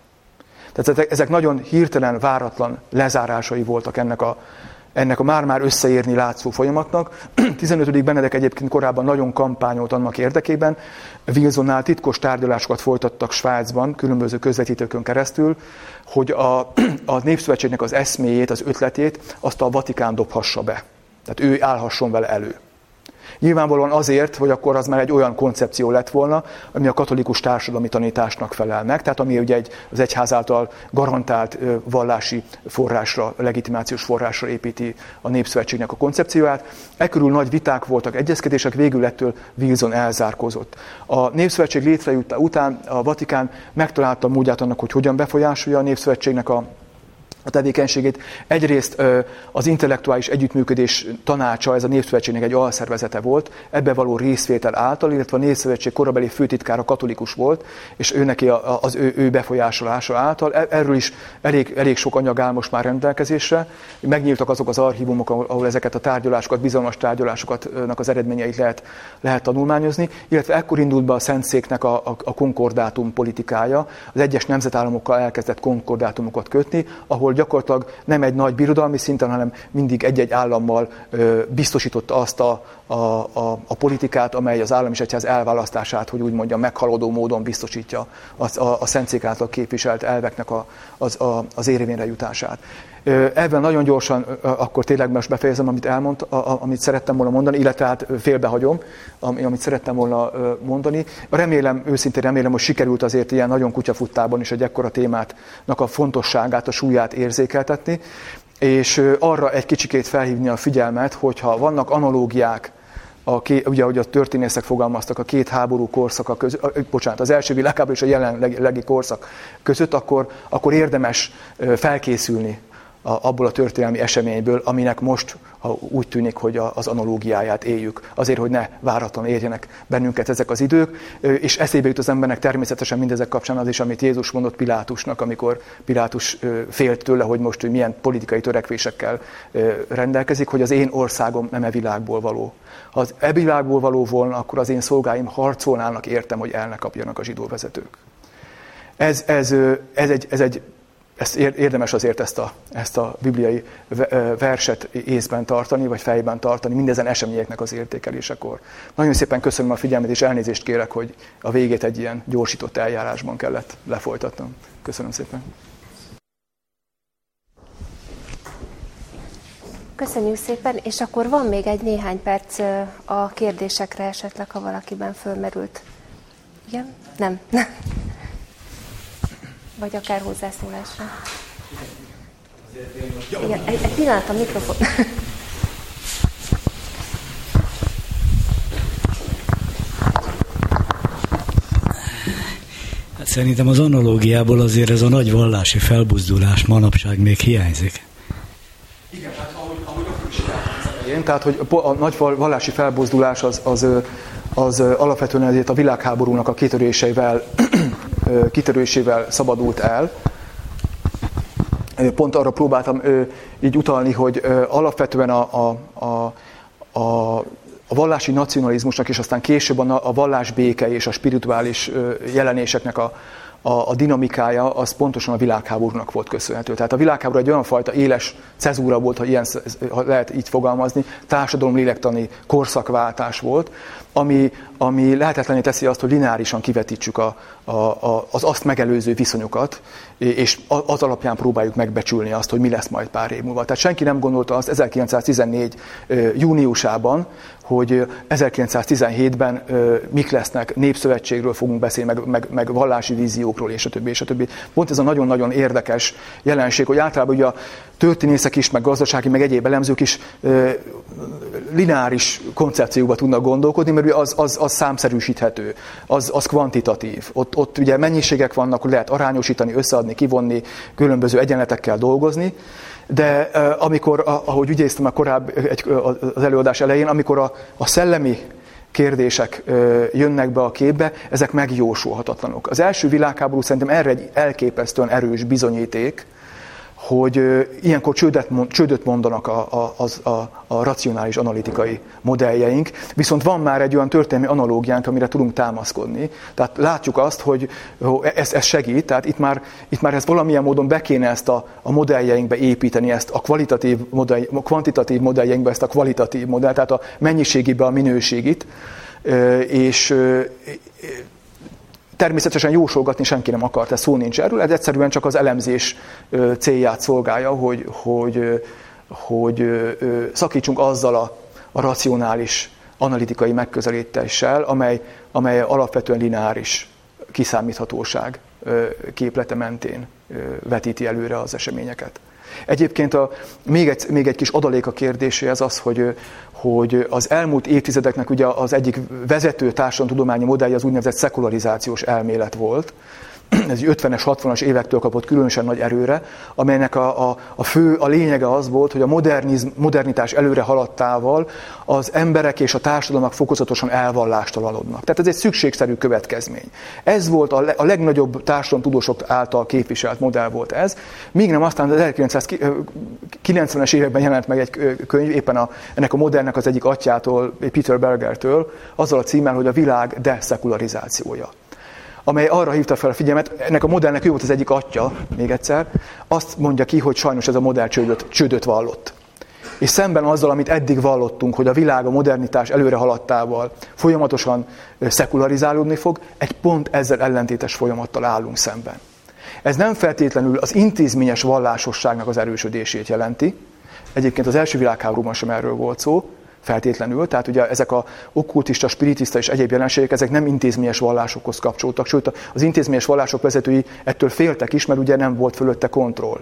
Tehát ezek nagyon hirtelen, váratlan lezárásai voltak ennek a, ennek a már-már összeérni látszó folyamatnak. 15. Benedek egyébként korábban nagyon kampányolt annak érdekében, Wilsonnál titkos tárgyalásokat folytattak Svájcban, különböző közvetítőkön keresztül, hogy a, a Népszövetségnek az eszméjét, az ötletét azt a Vatikán dobhassa be. Tehát ő állhasson vele elő. Nyilvánvalóan azért, hogy akkor az már egy olyan koncepció lett volna, ami a katolikus társadalmi tanításnak felel meg, tehát ami ugye egy, az egyház által garantált vallási forrásra, legitimációs forrásra építi a népszövetségnek a koncepcióját. Ekkörül nagy viták voltak, egyezkedések, végül ettől Wilson elzárkozott. A népszövetség létrejött után a Vatikán megtalálta módját annak, hogy hogyan befolyásolja a népszövetségnek a a tevékenységét. Egyrészt az intellektuális együttműködés tanácsa, ez a Népszövetségnek egy alszervezete volt, ebbe való részvétel által, illetve a Népszövetség korabeli főtitkára katolikus volt, és ő neki az ő, ő befolyásolása által. E, erről is elég, elég sok anyag áll most már rendelkezésre. Megnyíltak azok az archívumok, ahol ezeket a tárgyalásokat, bizalmas tárgyalásokat az eredményeit lehet, lehet tanulmányozni, illetve ekkor indult be a Szentszéknek a, a, a konkordátum politikája, az egyes nemzetállamokkal elkezdett konkordátumokat kötni, ahol gyakorlatilag nem egy nagy birodalmi szinten, hanem mindig egy-egy állammal biztosította azt a, a, a, a politikát, amely az állam és egyház elválasztását, hogy úgy mondjam, meghaladó módon biztosítja az, a, a Szentszék által képviselt elveknek a, az, a, az érvényre jutását. Ebben nagyon gyorsan, akkor tényleg most befejezem, amit elmond, amit szerettem volna mondani, illetve hát félbehagyom, amit szerettem volna mondani. Remélem, őszintén remélem, hogy sikerült azért ilyen nagyon kutyafuttában is egy ekkora témátnak a fontosságát, a súlyát érzékeltetni, és arra egy kicsikét felhívni a figyelmet, hogyha vannak analógiák, a ké, ugye, ahogy a történészek fogalmaztak, a két háború korszaka között, bocsánat, az első világháború és a jelenlegi korszak között, akkor, akkor érdemes felkészülni abból a történelmi eseményből, aminek most ha úgy tűnik, hogy az analógiáját éljük, azért, hogy ne váratlan érjenek bennünket ezek az idők. És eszébe jut az embernek természetesen mindezek kapcsán az is, amit Jézus mondott Pilátusnak, amikor Pilátus félt tőle, hogy most ő milyen politikai törekvésekkel rendelkezik, hogy az én országom nem e világból való. Ha az e világból való volna, akkor az én szolgáim harcolnának értem, hogy el ne kapjanak a zsidó vezetők. Ez, ez, ez, egy, ez egy ezt érdemes azért ezt a, ezt a bibliai verset észben tartani, vagy fejben tartani, mindezen eseményeknek az értékelésekor. Nagyon szépen köszönöm a figyelmet, és elnézést kérek, hogy a végét egy ilyen gyorsított eljárásban kellett lefolytatnom. Köszönöm szépen. Köszönjük szépen, és akkor van még egy néhány perc a kérdésekre esetleg, ha valakiben fölmerült. Igen? Nem. Vagy akár hozzászólásra. Igen, egy, egy pillanat a mikrofon. Hát szerintem az analógiából azért ez a nagy vallási felbuzdulás manapság még hiányzik. Igen, tehát ahogy, ahogy akkor is elején, tehát hogy a nagy vallási felbuzdulás az, az, az alapvetően ezért a világháborúnak a kitöréseivel kitörésével szabadult el. Pont arra próbáltam így utalni, hogy alapvetően a, a, a, a a vallási nacionalizmusnak, és aztán később a, a vallásbéke és a spirituális jelenéseknek a, a, a dinamikája az pontosan a világháborúnak volt köszönhető. Tehát a világháború egy olyan fajta éles cezúra volt, ha, ilyen, ha lehet így fogalmazni, társadalom lélektani korszakváltás volt, ami, ami lehetetlené teszi azt, hogy lineárisan kivetítsük a, a, a, az azt megelőző viszonyokat, és az alapján próbáljuk megbecsülni azt, hogy mi lesz majd pár év múlva. Tehát senki nem gondolta azt 1914. júniusában, hogy 1917-ben mik lesznek, népszövetségről fogunk beszélni, meg, meg, meg vallási víziókról, és a többi, és a többi. Pont ez a nagyon-nagyon érdekes jelenség, hogy általában ugye a történészek is, meg gazdasági, meg egyéb elemzők is lineáris koncepcióba tudnak gondolkodni, mert az, az, az számszerűsíthető, az, az kvantitatív. Ott, ott ugye mennyiségek vannak, lehet arányosítani, összeadni, kivonni, különböző egyenletekkel dolgozni, de amikor, ahogy ügyéztem a korábbi az előadás elején, amikor a, a szellemi kérdések jönnek be a képbe, ezek megjósolhatatlanok. Az első világháború szerintem erre egy elképesztően erős bizonyíték, hogy ilyenkor csődet, csődöt mondanak a, a, a, a, racionális analitikai modelljeink, viszont van már egy olyan történelmi analógiánk, amire tudunk támaszkodni. Tehát látjuk azt, hogy ez, ez segít, tehát itt már, itt már ez valamilyen módon be kéne ezt a, a modelljeinkbe építeni, ezt a kvalitatív modell, a kvantitatív modelljeinkbe ezt a kvalitatív modell, tehát a mennyiségibe a minőségit, és Természetesen jósolgatni senki nem akart, ez szó nincs erről, ez egyszerűen csak az elemzés célját szolgálja, hogy, hogy, hogy szakítsunk azzal a, a racionális analitikai megközelítéssel, amely, amely alapvetően lineáris kiszámíthatóság képlete mentén vetíti előre az eseményeket. Egyébként a, még, egy, még egy kis adalék a kérdéséhez az, hogy, hogy az elmúlt évtizedeknek ugye az egyik vezető társadalomtudományi modellje az úgynevezett szekularizációs elmélet volt, ez 50-es, 60-as évektől kapott különösen nagy erőre, amelynek a, a, a fő, a lényege az volt, hogy a modernizm, modernitás előre haladtával az emberek és a társadalmak fokozatosan elvallástalanodnak. Tehát ez egy szükségszerű következmény. Ez volt a, le, a legnagyobb társadalomtudósok által képviselt modell volt ez, míg nem aztán az 1990-es években jelent meg egy könyv, éppen a, ennek a modellnek az egyik atyától, Peter Bergertől, azzal a címmel, hogy a világ deszekularizációja amely arra hívta fel a figyelmet, ennek a modellnek ő volt az egyik atya, még egyszer, azt mondja ki, hogy sajnos ez a modell csődöt, csődöt vallott. És szemben azzal, amit eddig vallottunk, hogy a világ a modernitás előre haladtával folyamatosan szekularizálódni fog, egy pont ezzel ellentétes folyamattal állunk szemben. Ez nem feltétlenül az intézményes vallásosságnak az erősödését jelenti, egyébként az első világháborúban sem erről volt szó, feltétlenül, tehát ugye ezek a okkultista, spiritista és egyéb jelenségek, ezek nem intézményes vallásokhoz kapcsoltak, sőt az intézményes vallások vezetői ettől féltek is, mert ugye nem volt fölötte kontroll.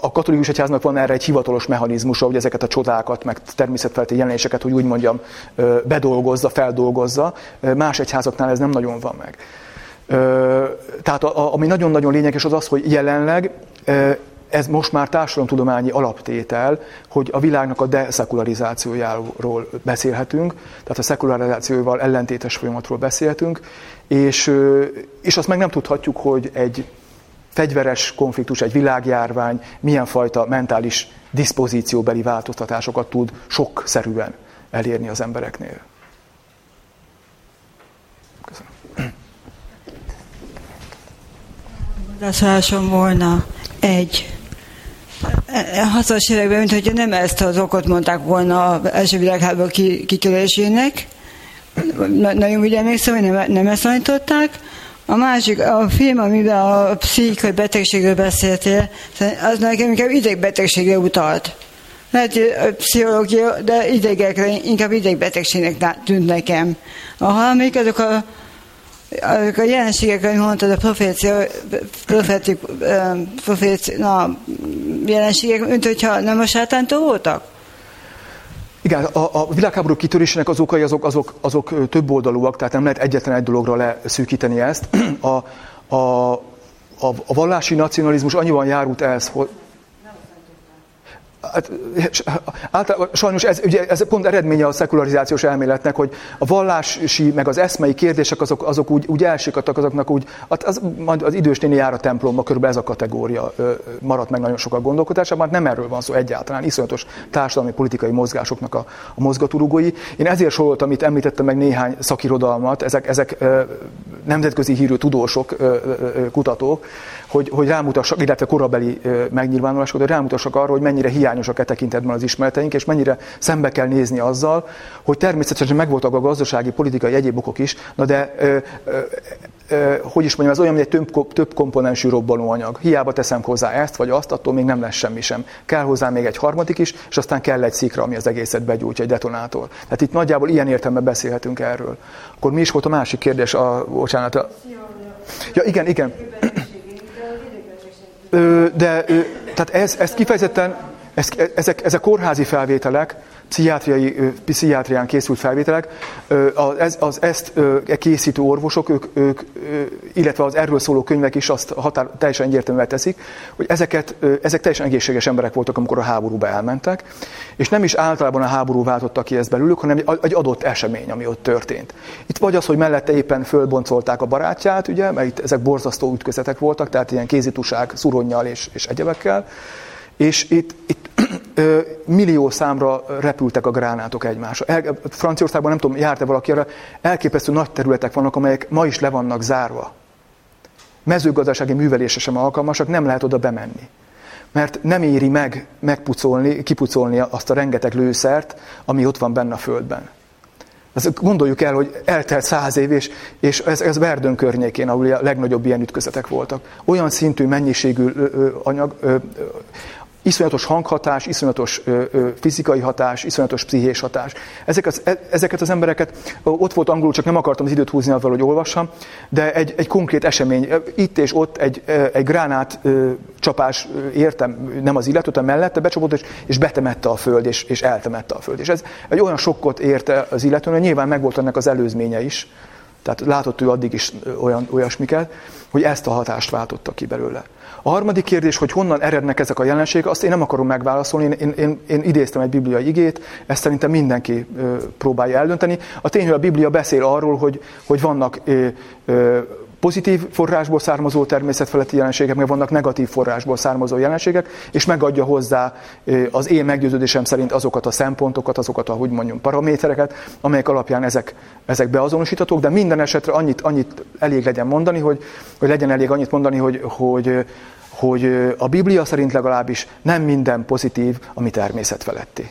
A katolikus egyháznak van erre egy hivatalos mechanizmusa, hogy ezeket a csodákat, meg természetfeletti jelenéseket, hogy úgy mondjam, bedolgozza, feldolgozza. Más egyházaknál ez nem nagyon van meg. Tehát ami nagyon-nagyon lényeges az az, hogy jelenleg ez most már társadalomtudományi alaptétel, hogy a világnak a deszekularizációjáról beszélhetünk, tehát a szekularizációval ellentétes folyamatról beszélhetünk, és, és azt meg nem tudhatjuk, hogy egy fegyveres konfliktus, egy világjárvány milyen fajta mentális diszpozícióbeli változtatásokat tud sokszerűen elérni az embereknél. Hozzászólásom volna egy. 60-as években, mint hogyha nem ezt az okot mondták volna az első világháború kitörésének. Nagyon úgy emlékszem, hogy nem, nem ezt tanították. A másik, a film, amiben a pszichikai betegségről beszéltél, az nekem inkább idegbetegségre utalt. Lehet, hogy pszichológia, de idegekre, inkább idegbetegségnek tűnt nekem. A harmadik, azok a a jelenségek, amit mondtad, a profécia, profétik, proféci, na, jelenségek, mint hogyha nem a sátántól voltak? Igen, a, a világháború kitörésének az okai azok, azok, azok több oldalúak, tehát nem lehet egyetlen egy dologra leszűkíteni ezt. A, a, a, a vallási nacionalizmus annyiban járult ehhez, Hát, általában, sajnos ez, ugye, ez pont eredménye a szekularizációs elméletnek, hogy a vallási, meg az eszmei kérdések azok, azok úgy, úgy elsikadtak, azoknak úgy, hát az, az, az idős néni jár a templomba, körülbelül ez a kategória maradt meg nagyon sok a gondolkodásában, hát nem erről van szó egyáltalán, iszonyatos társadalmi politikai mozgásoknak a, a mozgatórugói. Én ezért soroltam, amit említettem meg néhány szakirodalmat, ezek, ezek nemzetközi hírű tudósok, kutatók, hogy, hogy rámutassak, illetve korabeli megnyilvánulások, hogy rámutassak arra, hogy mennyire hiányosak e tekintetben az ismereteink, és mennyire szembe kell nézni azzal, hogy természetesen megvoltak a gazdasági, politikai egyéb okok is, na de ö, ö, ö, hogy is mondjam, ez olyan, mint egy több, több komponensű robbanóanyag. Hiába teszem hozzá ezt vagy azt, attól még nem lesz semmi sem. Kell hozzá még egy harmadik is, és aztán kell egy szikra, ami az egészet begyújtja, egy detonátor. Tehát itt nagyjából ilyen értelemben beszélhetünk erről. Akkor mi is volt a másik kérdés? A, bocsánat. A... Ja, igen, igen. De tehát ez, ez kifejezetten, ez, ezek, ezek kórházi felvételek, pszichiátriai, pszichiátrián készült felvételek, az, az ezt készítő orvosok, ők, ők, illetve az erről szóló könyvek is azt határ, teljesen egyértelműen teszik, hogy ezeket, ezek teljesen egészséges emberek voltak, amikor a háborúba elmentek, és nem is általában a háború váltotta ki ezt belőlük, hanem egy adott esemény, ami ott történt. Itt vagy az, hogy mellette éppen fölboncolták a barátját, ugye, mert itt ezek borzasztó ütközetek voltak, tehát ilyen kézituság, szuronnyal és, és egyebekkel, és itt, itt ö, millió számra repültek a gránátok egymásra. El, Franciaországban nem tudom, járt-e valaki arra, elképesztő nagy területek vannak, amelyek ma is le vannak zárva. Mezőgazdasági művelésre sem alkalmasak, nem lehet oda bemenni. Mert nem éri meg megpucolni, kipucolni azt a rengeteg lőszert, ami ott van benne a földben. Ezt gondoljuk el, hogy eltelt száz év, és, és ez, ez Verdön környékén, ahol a legnagyobb ilyen ütközetek voltak. Olyan szintű mennyiségű anyag, iszonyatos hanghatás, iszonyatos ö, ö, fizikai hatás, iszonyatos pszichés hatás. Ezek az, e, ezeket az embereket, ott volt angolul, csak nem akartam az időt húzni azzal, hogy olvassam, de egy, egy konkrét esemény, itt és ott egy, egy gránát ö, csapás értem, nem az illetőt, mellette becsapott, és, és betemette a föld, és, és eltemette a föld. És ez egy olyan sokkot érte az illető, hogy nyilván megvolt ennek az előzménye is, tehát látott ő addig is olyan, olyasmiket, hogy ezt a hatást váltotta ki belőle. A harmadik kérdés, hogy honnan erednek ezek a jelenségek, azt én nem akarom megválaszolni. Én, én, én, én idéztem egy bibliai igét, ezt szerintem mindenki ö, próbálja eldönteni. A tény, hogy a Biblia beszél arról, hogy, hogy vannak ö, ö, pozitív forrásból származó természetfeletti jelenségek, meg vannak negatív forrásból származó jelenségek, és megadja hozzá az én meggyőződésem szerint azokat a szempontokat, azokat a, hogy mondjam, paramétereket, amelyek alapján ezek, ezek beazonosíthatók, de minden esetre annyit, annyit elég legyen mondani, hogy, hogy legyen elég annyit mondani, hogy, hogy, hogy a Biblia szerint legalábbis nem minden pozitív, ami természet feletti.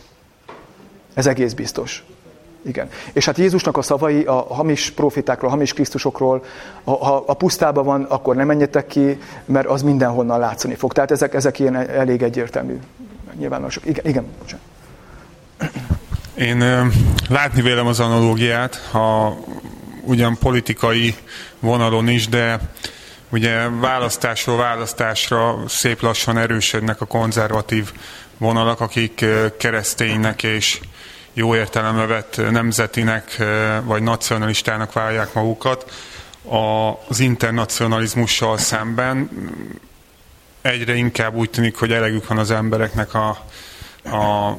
Ez egész biztos. Igen. És hát Jézusnak a szavai a hamis profitákról, a hamis Krisztusokról, ha a pusztában van, akkor nem menjetek ki, mert az mindenhonnan látszani fog. Tehát ezek, ezek ilyen elég egyértelmű nyilvánosok. Igen, igen. Bocsánat. Én látni vélem az analógiát, ha ugyan politikai vonalon is, de ugye választásról választásra szép lassan erősödnek a konzervatív vonalak, akik kereszténynek és jó értelembe vett nemzetinek vagy nacionalistának válják magukat az internacionalizmussal szemben egyre inkább úgy tűnik, hogy elegük van az embereknek a, a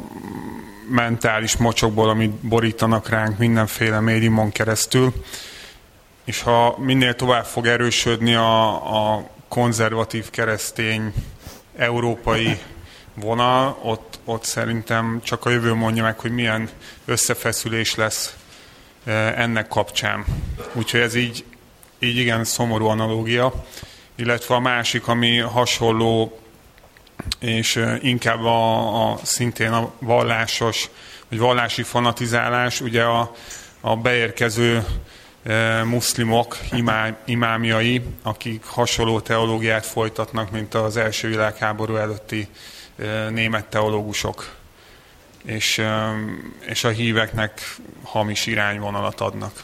mentális mocsokból, amit borítanak ránk mindenféle médiumon keresztül. És ha minél tovább fog erősödni a, a konzervatív keresztény európai vonal, ott, ott szerintem csak a jövő mondja meg, hogy milyen összefeszülés lesz e, ennek kapcsán. Úgyhogy ez így, így igen szomorú analógia. Illetve a másik, ami hasonló, és e, inkább a, a szintén a vallásos, vagy vallási fanatizálás, ugye a, a beérkező e, muszlimok imá, imámjai, akik hasonló teológiát folytatnak, mint az első világháború előtti német teológusok, és, és a híveknek hamis irányvonalat adnak.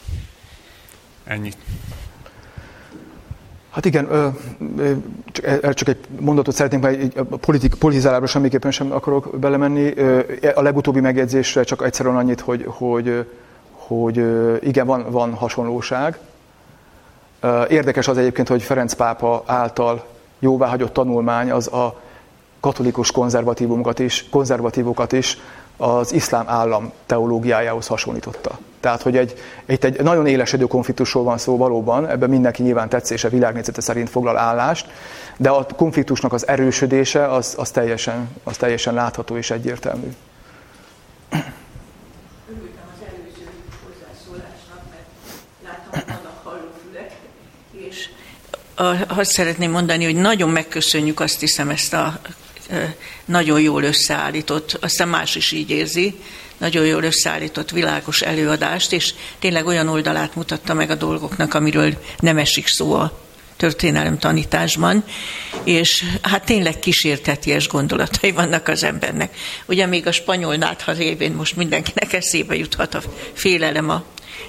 Ennyit. Hát igen, csak egy mondatot szeretnénk, mert a politik, politizálásba semmiképpen sem akarok belemenni. A legutóbbi megjegyzésre csak egyszerűen annyit, hogy, hogy, hogy igen, van, van hasonlóság. Érdekes az egyébként, hogy Ferenc pápa által jóváhagyott tanulmány az a katolikus konzervatívumokat is, konzervatívokat is az iszlám állam teológiájához hasonlította. Tehát, hogy egy, itt egy nagyon élesedő konfliktusról van szó valóban, ebben mindenki nyilván tetszése, világnézete szerint foglal állást, de a konfliktusnak az erősödése az, az, teljesen, az teljesen látható és egyértelmű. azt szeretném mondani, hogy nagyon megköszönjük azt hiszem ezt a nagyon jól összeállított, aztán más is így érzi, nagyon jól összeállított világos előadást, és tényleg olyan oldalát mutatta meg a dolgoknak, amiről nem esik szó a történelem tanításban, és hát tényleg kísérteties gondolatai vannak az embernek. Ugye még a spanyol nátha révén most mindenkinek eszébe juthat a félelem a,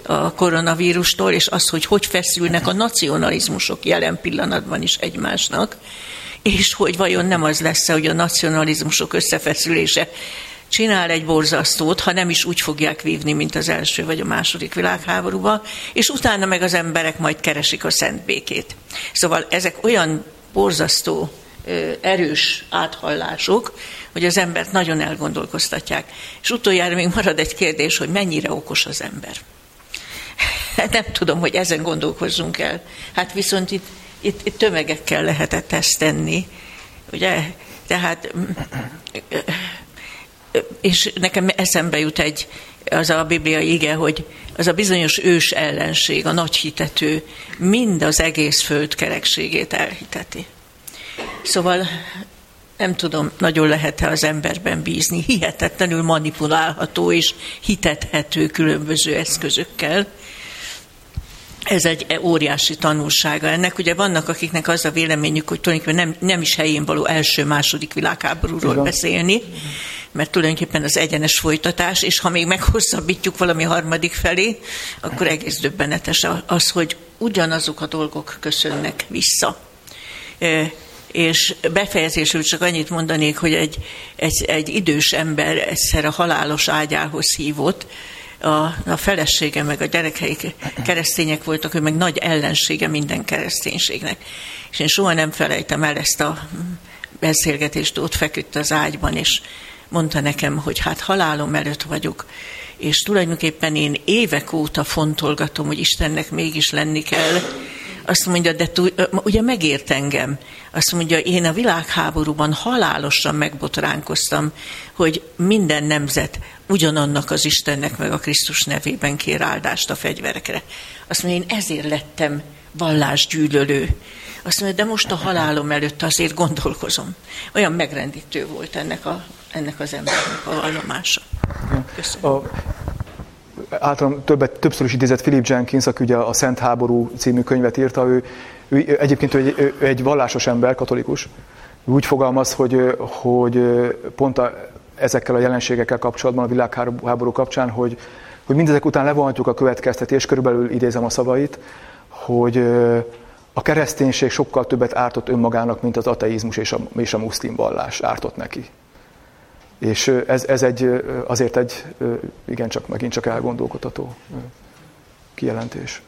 a koronavírustól, és az, hogy hogy feszülnek a nacionalizmusok jelen pillanatban is egymásnak, és hogy vajon nem az lesz hogy a nacionalizmusok összefeszülése csinál egy borzasztót, ha nem is úgy fogják vívni, mint az első vagy a második világháborúban, és utána meg az emberek majd keresik a szent békét. Szóval ezek olyan borzasztó, erős áthallások, hogy az embert nagyon elgondolkoztatják. És utoljára még marad egy kérdés, hogy mennyire okos az ember. Hát nem tudom, hogy ezen gondolkozzunk el. Hát viszont itt itt, itt tömegekkel lehetett ezt tenni, ugye? Tehát, és nekem eszembe jut egy, az a bibliai ige, hogy az a bizonyos ős ellenség, a nagy hitető, mind az egész föld kerekségét elhiteti. Szóval nem tudom, nagyon lehet-e az emberben bízni, hihetetlenül manipulálható és hitethető különböző eszközökkel ez egy óriási tanulsága ennek. Ugye vannak, akiknek az a véleményük, hogy tulajdonképpen nem, nem is helyén való első-második világháborúról Igen. beszélni, mert tulajdonképpen az egyenes folytatás, és ha még meghosszabbítjuk valami harmadik felé, akkor egész döbbenetes az, hogy ugyanazok a dolgok köszönnek vissza. E, és befejezésül csak annyit mondanék, hogy egy, egy, egy idős ember egyszer a halálos ágyához hívott, a, a felesége meg a gyerekeik keresztények voltak, ő meg nagy ellensége minden kereszténységnek. És én soha nem felejtem el ezt a beszélgetést, ott feküdt az ágyban, és mondta nekem, hogy hát halálom előtt vagyok, és tulajdonképpen én évek óta fontolgatom, hogy Istennek mégis lenni kell, azt mondja, de tú, ugye megért engem. Azt mondja, én a világháborúban halálosan megbotránkoztam, hogy minden nemzet ugyanannak az Istennek meg a Krisztus nevében kér áldást a fegyverekre. Azt mondja, én ezért lettem vallásgyűlölő. Azt mondja, de most a halálom előtt azért gondolkozom. Olyan megrendítő volt ennek, a, ennek az embernek a vallomása. Köszönöm. A többet, többször is idézett Philip Jenkins, aki ugye a Szent Háború című könyvet írta, ő, ő egyébként ő egy, ő egy vallásos ember, katolikus, úgy fogalmaz, hogy, hogy pont a, ezekkel a jelenségekkel kapcsolatban, a világháború kapcsán, hogy, hogy mindezek után levonhatjuk a következtetés, körülbelül idézem a szavait, hogy a kereszténység sokkal többet ártott önmagának, mint az ateizmus és a, és a muszlim vallás ártott neki. És ez, ez egy, azért egy, igencsak megint csak elgondolkodható kijelentés.